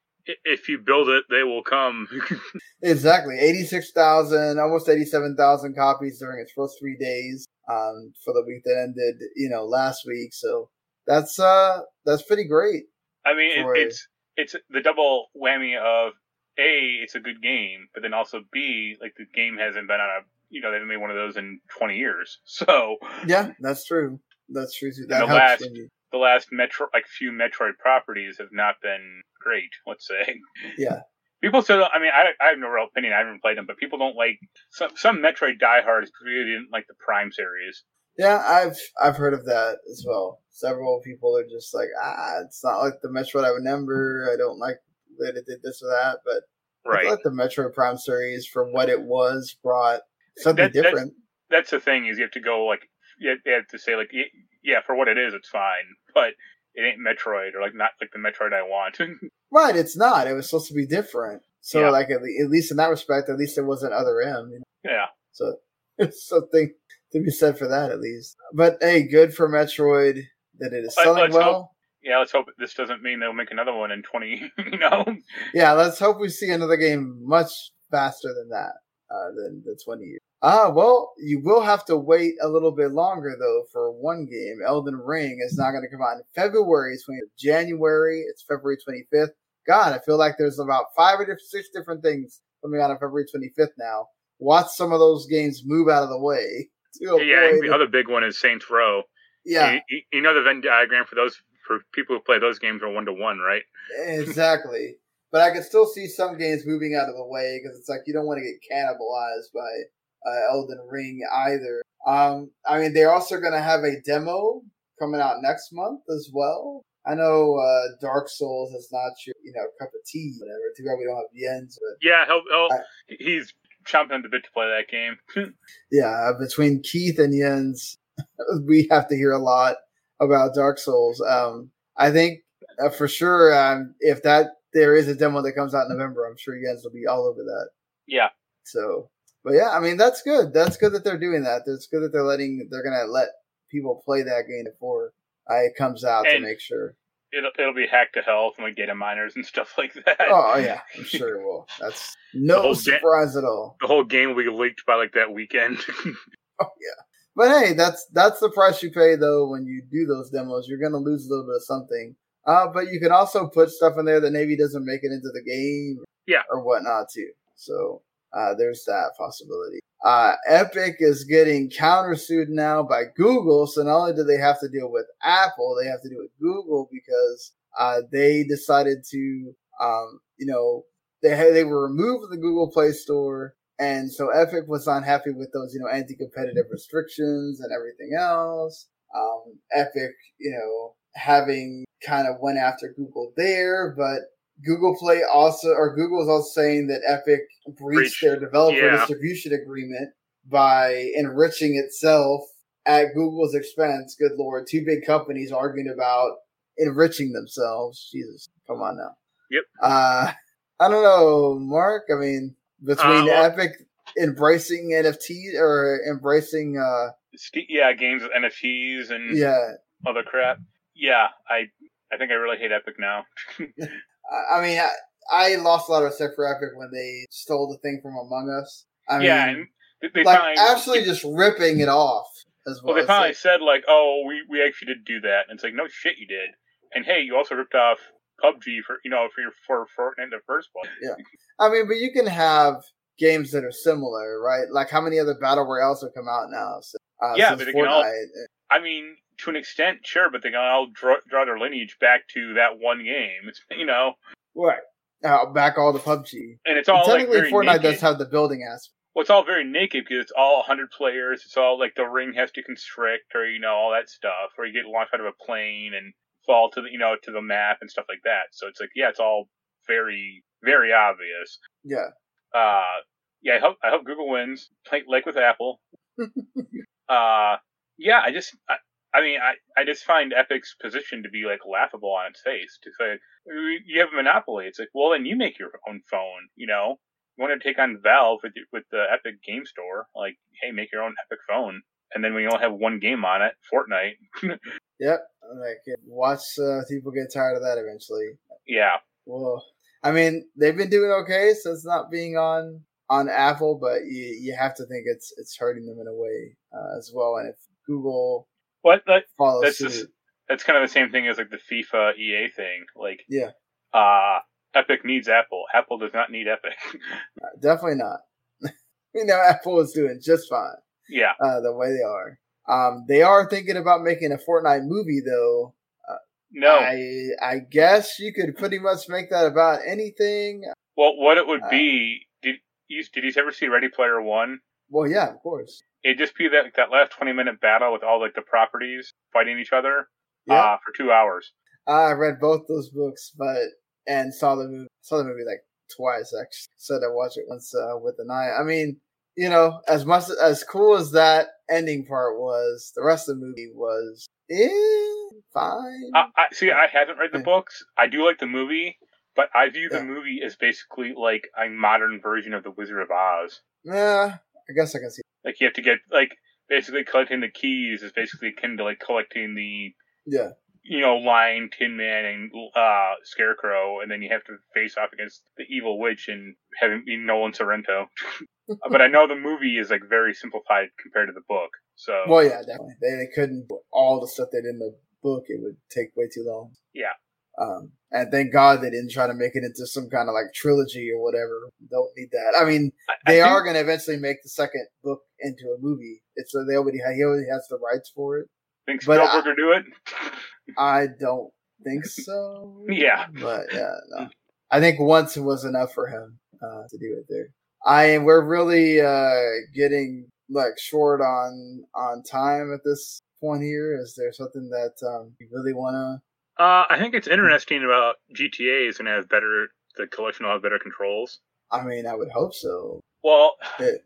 Speaker 3: If you build it, they will come.
Speaker 2: Exactly, eighty-six thousand, almost eighty-seven thousand copies during its first three days um, for the week that ended, you know, last week. So that's uh that's pretty great.
Speaker 3: I mean, it, it's it's the double whammy of a, it's a good game, but then also b, like the game hasn't been on a, you know, they haven't made one of those in twenty years. So
Speaker 2: Yeah, that's true. That's true too. That
Speaker 3: the last the last Metro, like few Metroid properties have not been great. Let's say.
Speaker 2: yeah.
Speaker 3: People still, I mean, I, I have no real opinion. I haven't played them, but people don't like some some Metroid diehards really didn't like the Prime series.
Speaker 2: Yeah, I've I've heard of that as well. Several people are just like, ah, it's not like the Metroid I remember. I don't like that it did this or that, but I
Speaker 3: Right.
Speaker 2: feel like the Metroid Prime series, for what it was, brought something
Speaker 3: That-
Speaker 2: different.
Speaker 3: That's the thing is you have to go like you have, you have to say like yeah for what it is it's fine, but it ain't Metroid or like not like the Metroid I want.
Speaker 2: Right, it's not. It was supposed to be different. So,
Speaker 3: Yeah.
Speaker 2: like, at, at least in that respect, at least it wasn't other M. You know?
Speaker 3: yeah.
Speaker 2: So, it's something to be said for that, at least. But hey, good for Metroid that it is selling well.
Speaker 3: hope- Yeah, let's hope this doesn't mean they'll make another one in twenty. You know.
Speaker 2: Yeah, let's hope we see another game much faster than that, uh, than the 20 years. Ah, well, you will have to wait a little bit longer, though, for one game. Elden Ring is not going to come out in February 20th. January, it's February 25th. God, I feel like there's about five or six different things coming out on February 25th now. Watch some of those games move out of the way. To
Speaker 3: yeah, I think the other big one is Saints Row.
Speaker 2: Yeah.
Speaker 3: You, you- you know the Venn diagram for those for people who play those games are one to one, right?
Speaker 2: Exactly. But I can still see some games moving out of the way because it's like you don't want to get cannibalized by uh, Elden Ring either. Um, I mean, they're also going to have a demo coming out next month as well. I know uh, Dark Souls is not your, you know, cup of tea, whatever. Too bad we don't have Jens, but
Speaker 3: Yeah, he'll, he'll, he's chomping at the bit to play that game.
Speaker 2: yeah, between Keith and Jens, we have to hear a lot about Dark Souls. Um, I think uh, for sure, um, if that there is a demo that comes out in November, I'm sure Jens will be all over that.
Speaker 3: yeah.
Speaker 2: So, but yeah, I mean that's good. That's good that they're doing that. It's good that they're letting they're gonna let people play that game before uh, it comes out to make sure.
Speaker 3: It'll, it'll be hacked to hell from like data miners and stuff like that.
Speaker 2: Oh yeah, I'm sure it will. That's no
Speaker 3: whole ga-
Speaker 2: surprise at all.
Speaker 3: The whole game will be leaked by like that weekend. Oh yeah.
Speaker 2: But hey, that's that's the price you pay though when you do those demos. You're gonna lose a little bit of something Uh, but you can also put stuff in there that maybe doesn't make it into the game,
Speaker 3: yeah,
Speaker 2: or whatnot too. So uh, there's that possibility. Uh, Epic is getting countersued now by Google. So not only do they have to deal with Apple, they have to deal with Google because uh, they decided to, um, you know, they had, they were removed from the Google Play Store, and so Epic was unhappy with those, you know, anti-competitive restrictions and everything else. Um, Epic, you know, having kind of went after Google there, but Google Play also, or Google is also saying that Epic breached
Speaker 3: Breach.
Speaker 2: their developer
Speaker 3: Yeah.
Speaker 2: distribution agreement by enriching itself at Google's expense. Good lord, two big companies arguing about enriching themselves. Jesus, come on now.
Speaker 3: Yep.
Speaker 2: Uh, I don't know, Marc. I mean, between
Speaker 3: Uh,
Speaker 2: Epic embracing NFT or embracing, uh,
Speaker 3: yeah, games with NFTs and
Speaker 2: yeah,
Speaker 3: other crap. Yeah, I I think I really hate Epic now.
Speaker 2: I- mean, I, I lost a lot of respect for Epic when they stole the thing from Among Us. I
Speaker 3: yeah,
Speaker 2: mean,
Speaker 3: and they,
Speaker 2: like
Speaker 3: finally
Speaker 2: absolutely just ripping it off as well.
Speaker 3: well, they finally
Speaker 2: like-
Speaker 3: said like, oh, we we actually did do that, and it's like, no shit, you did. And hey, you also ripped off PUBG for you know for your for Fortnite in the first place.
Speaker 2: yeah. I mean, but you can have games that are similar, right? Like how many other battle royales have come out now? So, uh,
Speaker 3: Yeah, but can all-
Speaker 2: Fortnite.
Speaker 3: I mean, to an extent, sure, but they can all draw, draw their lineage back to that one game. It's you know,
Speaker 2: Right. Uh, back all the PUBG.
Speaker 3: and it's all
Speaker 2: And
Speaker 3: like
Speaker 2: technically,
Speaker 3: very
Speaker 2: Fortnite
Speaker 3: naked.
Speaker 2: does have the building aspect.
Speaker 3: well, it's all very naked because it's all 100 players. It's all like the ring has to constrict, or you know, all that stuff, or you get launched out of a plane and fall to the you know to the map and stuff like that. So it's like, yeah, it's all very very obvious.
Speaker 2: Yeah.
Speaker 3: Uh, yeah, I hope I hope Google wins, like, like with Apple. uh, yeah, I just, I, I mean, I, I just find Epic's position to be like laughable on its face. To say you have a monopoly, it's like, well, then you make your own phone. You know, you want to take on Valve with the- with the Epic Game Store, like, hey, make your own Epic phone. And then we only have one game on it, Fortnite.
Speaker 2: Yep. Like watch uh, people get tired of that eventually.
Speaker 3: yeah,
Speaker 2: Well, I mean, they've been doing okay since not being on on Apple, but you you have to think it's it's hurting them in a way uh, as well. And if Google
Speaker 3: what that that's
Speaker 2: suit,
Speaker 3: just that's kind of the same thing as like the FIFA EA thing. Like,
Speaker 2: yeah,
Speaker 3: uh, Epic needs Apple. Apple does not need Epic.
Speaker 2: uh, definitely not. you know, Apple is doing just fine
Speaker 3: yeah.
Speaker 2: uh, the way they are. Um, they are thinking about making a Fortnite movie, though.
Speaker 3: No.
Speaker 2: I I guess you could pretty much make that about anything.
Speaker 3: Well, what it would
Speaker 2: Uh,
Speaker 3: be, did you did you ever see Ready Player One?
Speaker 2: Well, yeah, of course.
Speaker 3: It'd just be that that last twenty minute battle with all like the properties fighting each other
Speaker 2: Yeah.
Speaker 3: uh, for two hours.
Speaker 2: I read both those books, but and saw the movie. Saw the movie like twice. Actually, said I watched it once uh, with an eye. I mean, you know, as much as cool as that ending part was, the rest of the movie was eh, fine.
Speaker 3: I, I see. I haven't read the books. I do like the movie, but I view the
Speaker 2: Yeah.
Speaker 3: movie as basically like a modern version of the Wizard of Oz.
Speaker 2: yeah, I guess I can see.
Speaker 3: Like you have to get like basically collecting the keys is basically akin to like collecting the
Speaker 2: Yeah,
Speaker 3: you know, Lion, Tin Man, and uh, Scarecrow, and then you have to face off against the evil witch and having be Nolan Sorrento. but I know the movie is like very simplified compared to the book. So
Speaker 2: well, yeah, definitely. They, they couldn't all the stuff did in the book. It would take way too long.
Speaker 3: yeah,
Speaker 2: Um, and thank God they didn't try to make it into some kind of like trilogy or whatever. Don't need that. I mean,
Speaker 3: I- I
Speaker 2: they
Speaker 3: think-
Speaker 2: are going to eventually make the second book into a movie. It's they already he already has the rights for it.
Speaker 3: Think
Speaker 2: but
Speaker 3: Spielberg
Speaker 2: I-
Speaker 3: will do it?
Speaker 2: I don't think so.
Speaker 3: Yeah.
Speaker 2: but yeah, no. I think once it was enough for him uh, to do it there. I we're really uh, getting like short on on time at this point here. Is there something that um, you really want to?
Speaker 3: Uh, I think it's interesting about GTA is going to have better. The collection will have better controls.
Speaker 2: I mean, I would hope so.
Speaker 3: Well,
Speaker 2: It,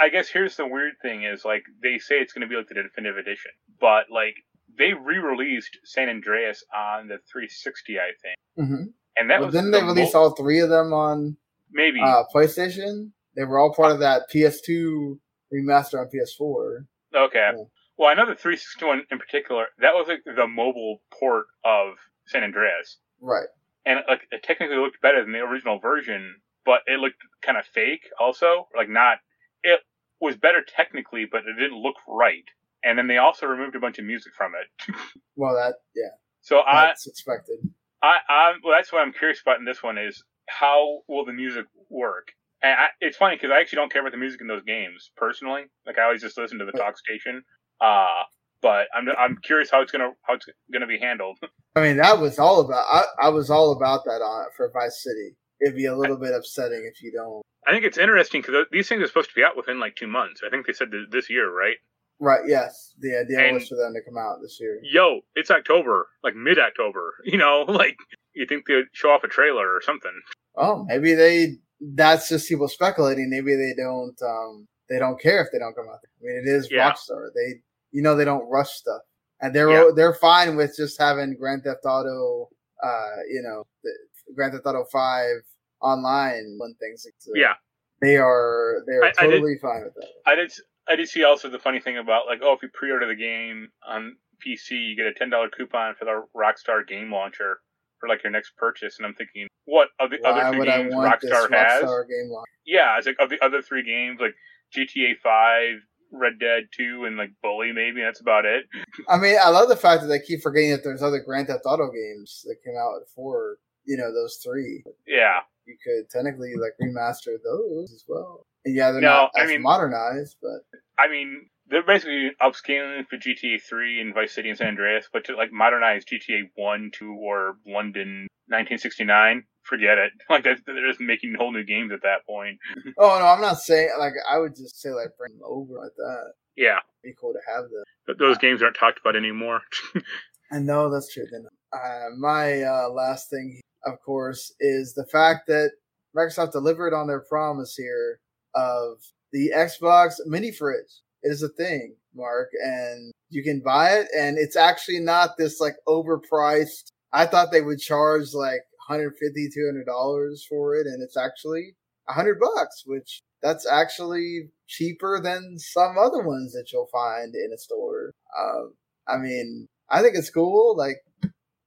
Speaker 3: I guess here's the weird thing: is like they say it's going to be like the definitive edition, but like they re-released San Andreas on the 360, I think,
Speaker 2: mhm.
Speaker 3: and that
Speaker 2: Well,
Speaker 3: was
Speaker 2: didn't
Speaker 3: the
Speaker 2: they release all three of them on
Speaker 3: maybe
Speaker 2: uh, PlayStation? They were all part of that PS2 remaster on PS4.
Speaker 3: Okay.
Speaker 2: Yeah.
Speaker 3: Well, I know the 361 in particular. That was like the mobile port of San Andreas,
Speaker 2: Right.
Speaker 3: and like it technically looked better than the original version, but it looked kind of fake. Also, like not. It was better technically, but it didn't look right. And then they also removed a bunch of music from it.
Speaker 2: Well, that yeah.
Speaker 3: So I,
Speaker 2: that's expected.
Speaker 3: I, I, well, that's what I'm curious about in this one is how will the music work? And I, it's funny because I actually don't care about the music in those games personally. Like I always just listen to the talk station. Uh, but I'm I'm curious how it's gonna how it's gonna be handled.
Speaker 2: I mean, that was all about. I, I was all about that on for Vice City. It'd be a little bit upsetting if you don't.
Speaker 3: I think it's interesting because these things are supposed to be out within like two months. I think they said this year, right?
Speaker 2: Right. Yes. The idea
Speaker 3: And-
Speaker 2: was for them to come out this year.
Speaker 3: Yo, it's October, like mid October. You know, like you think they'd show off a trailer or something.
Speaker 2: Oh, maybe they. That's just people speculating. Maybe they don't. Um, they don't care if they don't come out. there. I mean, it is
Speaker 3: Yeah.
Speaker 2: Rockstar. They, you know, they don't rush stuff, and they're
Speaker 3: Yeah.
Speaker 2: they're fine with just having Grand Theft Auto. Uh, you know, the, Grand Theft Auto Five online when things.
Speaker 3: Yeah.
Speaker 2: They are. They are
Speaker 3: I- I did-
Speaker 2: totally fine with that.
Speaker 3: I did. I did see also the funny thing about like, oh, if you pre-order the game on PC, you get a ten dollar coupon for the Rockstar game launcher for like your next purchase. And I'm thinking, what of the
Speaker 2: Why
Speaker 3: other
Speaker 2: I
Speaker 3: games Rockstar has?
Speaker 2: Rockstar launch?
Speaker 3: Yeah, it's like of the other three games, like GTA Five, Red Dead Two, and like Bully. Maybe that's about it.
Speaker 2: I mean, I love the fact that they keep forgetting that there's other Grand Theft Auto games that came out before, you know, those three.
Speaker 3: Yeah,
Speaker 2: You could technically like remaster those as well. And yeah, they're
Speaker 3: No,
Speaker 2: not
Speaker 3: I
Speaker 2: as
Speaker 3: mean-
Speaker 2: modernized, but
Speaker 3: I mean they're basically upscaling for GTA Three and Vice City and San Andreas, but to like modernize GTA One, Two, or London 1969, forget it. Like they're, they're just making whole new games at that point.
Speaker 2: oh no, I'm not saying like I would just say like bring them over like that.
Speaker 3: Yeah,
Speaker 2: Be cool to have them.
Speaker 3: but those games aren't talked about anymore.
Speaker 2: I know that's true. Then uh, my uh, last thing, of course, is the fact that Microsoft delivered on their promise here of the Xbox mini fridge. It is a thing, Marc, and you can buy it, and it's actually not this like overpriced. I thought they would charge like 150 200 dollars for it, and it's actually a hundred bucks, which that's actually cheaper than some other ones that you'll find in a store. Um, I mean, I think it's cool. Like,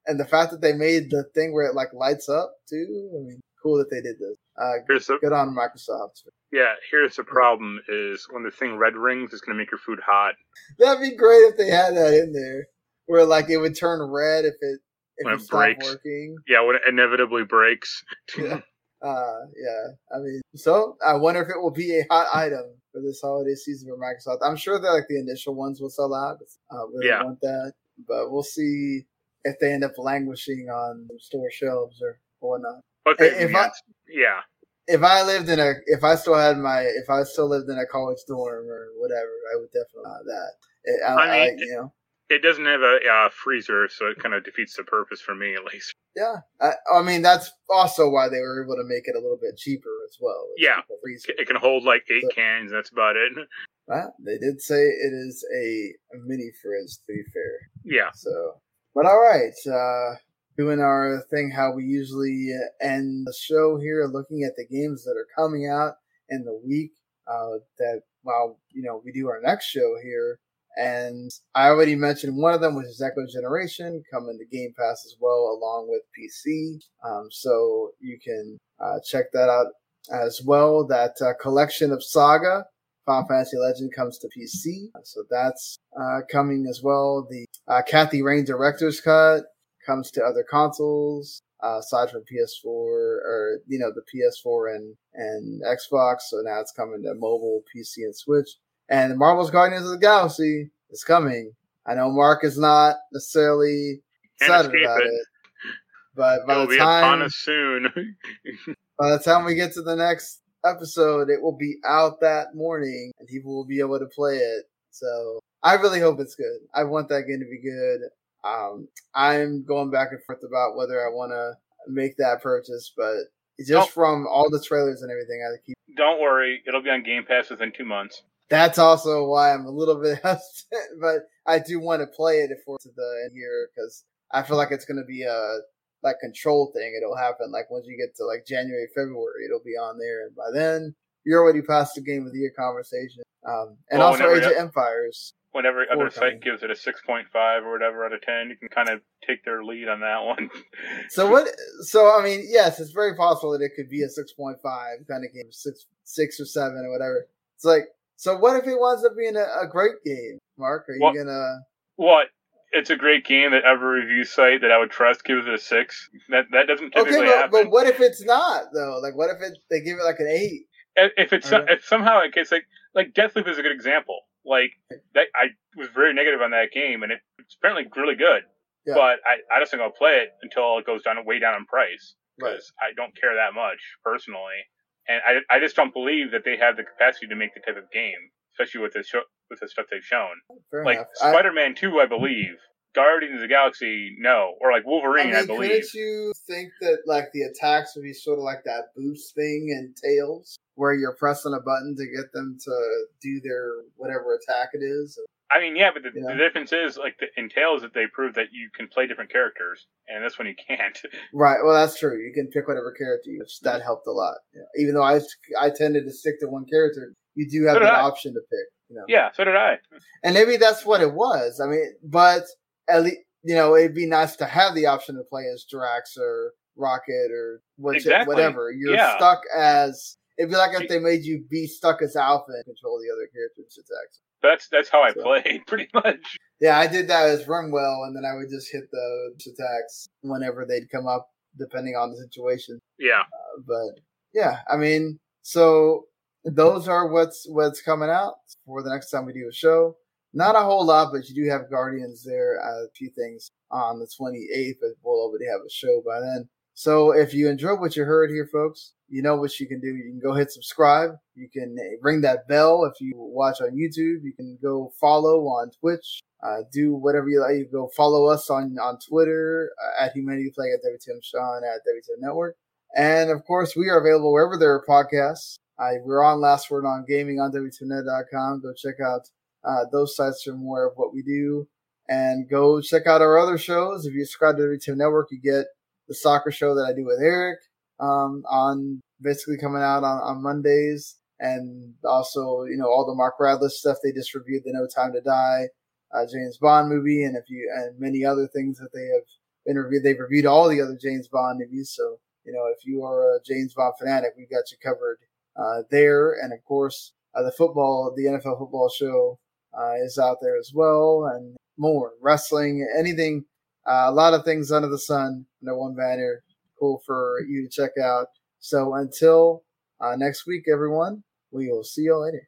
Speaker 2: and the fact that they made the thing where it like lights up too. I mean, cool that they did this. Uh,
Speaker 3: Here's the
Speaker 2: good on Microsoft.
Speaker 3: yeah. Here's the problem: is when the thing red rings, it's gonna make your food hot.
Speaker 2: That'd be great if they had that in there, where like it would turn red if it
Speaker 3: When
Speaker 2: it
Speaker 3: breaks.
Speaker 2: working.
Speaker 3: Yeah, when it inevitably breaks.
Speaker 2: Yeah. Uh, yeah. I mean, so I wonder if it will be a hot item for this holiday season for Microsoft. I'm sure that like the initial ones will sell out. Uh, really
Speaker 3: Yeah.
Speaker 2: want that, but we'll see if they end up languishing on store shelves or, or whatnot.
Speaker 3: Okay,
Speaker 2: If I-
Speaker 3: yeah,
Speaker 2: If I lived in a, if I still had my, if I still lived in a college dorm or whatever, I would definitely want that. It, I,
Speaker 3: I
Speaker 2: I, you know,
Speaker 3: it doesn't have a uh, freezer, so it kind of defeats the purpose for me, at least.
Speaker 2: yeah. I, I mean, that's also why they were able to make it a little bit cheaper as well.
Speaker 3: Yeah.
Speaker 2: like a freezer.
Speaker 3: It can hold like eight
Speaker 2: So-
Speaker 3: cans. That's about it.
Speaker 2: Well, they did say it is a, a mini frizz, to be fair.
Speaker 3: Yeah.
Speaker 2: So, but all right, uh, doing our thing how we usually end the show here, looking at the games that are coming out in the week. Uh, that while you know we do our next show here, and I already mentioned one of them, which is Echo Generation, coming to Game Pass as well, along with PC. Um, so you can uh, check that out as well. That uh, collection of Saga. Final Fantasy Legend comes to PC, so that's uh, coming as well. The uh, Kathy Rain Director's Cut comes to other consoles uh, aside from PS4 or you know the PS4 and and Xbox. So now it's coming to mobile, PC, and Switch. And the Marvel's Guardians of the Galaxy is coming. I know Marc is not necessarily excited about
Speaker 3: it.
Speaker 2: it, but by
Speaker 3: It'll
Speaker 2: the time
Speaker 3: soon.
Speaker 2: by the time we get to the next episode, it will be out that morning and people will be able to play it. So I really hope it's good. I want that game to be good. Um, I'm going back and forth about whether I want to make that purchase, but just
Speaker 3: Nope.
Speaker 2: from all the trailers and everything, I keep.
Speaker 3: Don't worry, it'll be on Game Pass within two months.
Speaker 2: That's also why I'm a little bit hesitant, but I do want to play it before to the end here because I feel like it's going to be a like control thing. It'll happen like once you get to like January, February, it'll be on there, and by then you're already past the game of the year conversation. Um, and
Speaker 3: Well,
Speaker 2: also Age of Empires.
Speaker 3: Whenever other site gives it a six point five or whatever out of ten, you can kind of take their lead on that one.
Speaker 2: So what? So I mean, yes, it's very possible that it could be a six point five kind of game, six six or seven or whatever. It's like, so what if it winds up being a, a great game? Marc, are you
Speaker 3: What-
Speaker 2: gonna?
Speaker 3: What? it's a great game that every review site that I would trust gives it a six. That that doesn't typically
Speaker 2: Okay, but,
Speaker 3: happen.
Speaker 2: but what if it's not though? Like, what if it they give it like an eight?
Speaker 3: if if it's if somehow it gets like like Deathloop is a good example. Like that, I was very negative on that game, and it, it's apparently really good.
Speaker 2: Yeah.
Speaker 3: But I, I just think I'll play it until it goes down way down in price
Speaker 2: Right.
Speaker 3: I don't care that much personally, and I, I just don't believe that they have the capacity to make the type of game, especially with the show, with the stuff they've shown.
Speaker 2: Fair
Speaker 3: like
Speaker 2: enough.
Speaker 3: Spider-Man Two, I believe. Guardians of the Galaxy, no, or like Wolverine, I,
Speaker 2: I mean,
Speaker 3: believe.
Speaker 2: couldn't you think that like the attacks would be sort of like that boost thing in Tales, where you're pressing a button to get them to do their whatever attack it is?
Speaker 3: I mean, yeah, but the,
Speaker 2: Yeah.
Speaker 3: the difference is like the, in Tales that they prove that you can play different characters, and this one you can't.
Speaker 2: Right. Well, that's true. You can pick whatever character you. Which that helped a lot. Yeah. Even though I I tended to stick to one character, you do have
Speaker 3: So I.
Speaker 2: option to pick. You know.
Speaker 3: yeah, so did I.
Speaker 2: And maybe that's what it was. I mean, but at least you know it'd be nice to have the option to play as Drax or Rocket or which,
Speaker 3: Exactly.
Speaker 2: whatever. You're
Speaker 3: Yeah.
Speaker 2: stuck as. It'd be like if they made you be stuck as Alphen and control the other characters' attacks.
Speaker 3: That's that's how I
Speaker 2: So-
Speaker 3: played pretty much.
Speaker 2: Yeah, I did that as Rinwell, and then I would just hit the attacks whenever they'd come up, depending on the situation.
Speaker 3: Yeah,
Speaker 2: but yeah, I mean, so those are what's what's coming out for the next time we do a show. Not a whole lot, but you do have Guardians there. uh, A few things on the 28th, but we'll already have a show by then. So if you enjoyed what you heard here, folks, you know what you can do. You can go hit subscribe. You can ring that bell if you watch on YouTube. You can go follow on Twitch. Uh, do whatever you like. You go follow us on on Twitter uh, at Humanity Play at WTM Sean at WTM Network. And of course, we are available wherever there are podcasts. I, we're on Last Word on Gaming on WTMnet.com. Go check out uh, those sites for more of what we do. And go check out our other shows. If you subscribe to WTM Network, you get the soccer show that I do with Eric um, on basically coming out on, on Mondays. And also, you know, all the Mark Radliff stuff they just reviewed, the No Time to Die, uh, James Bond movie, and if you and many other things that they have been reviewed. They've reviewed all the other James Bond movies, so you know if you are a James Bond fanatic, we've got you covered uh, there. And of course, uh, the football, the NFL football show uh, is out there as well, and more wrestling, anything, uh, a lot of things under the sun under one banner. Cool for you to check out. So until uh, next week, everyone, we will see you later.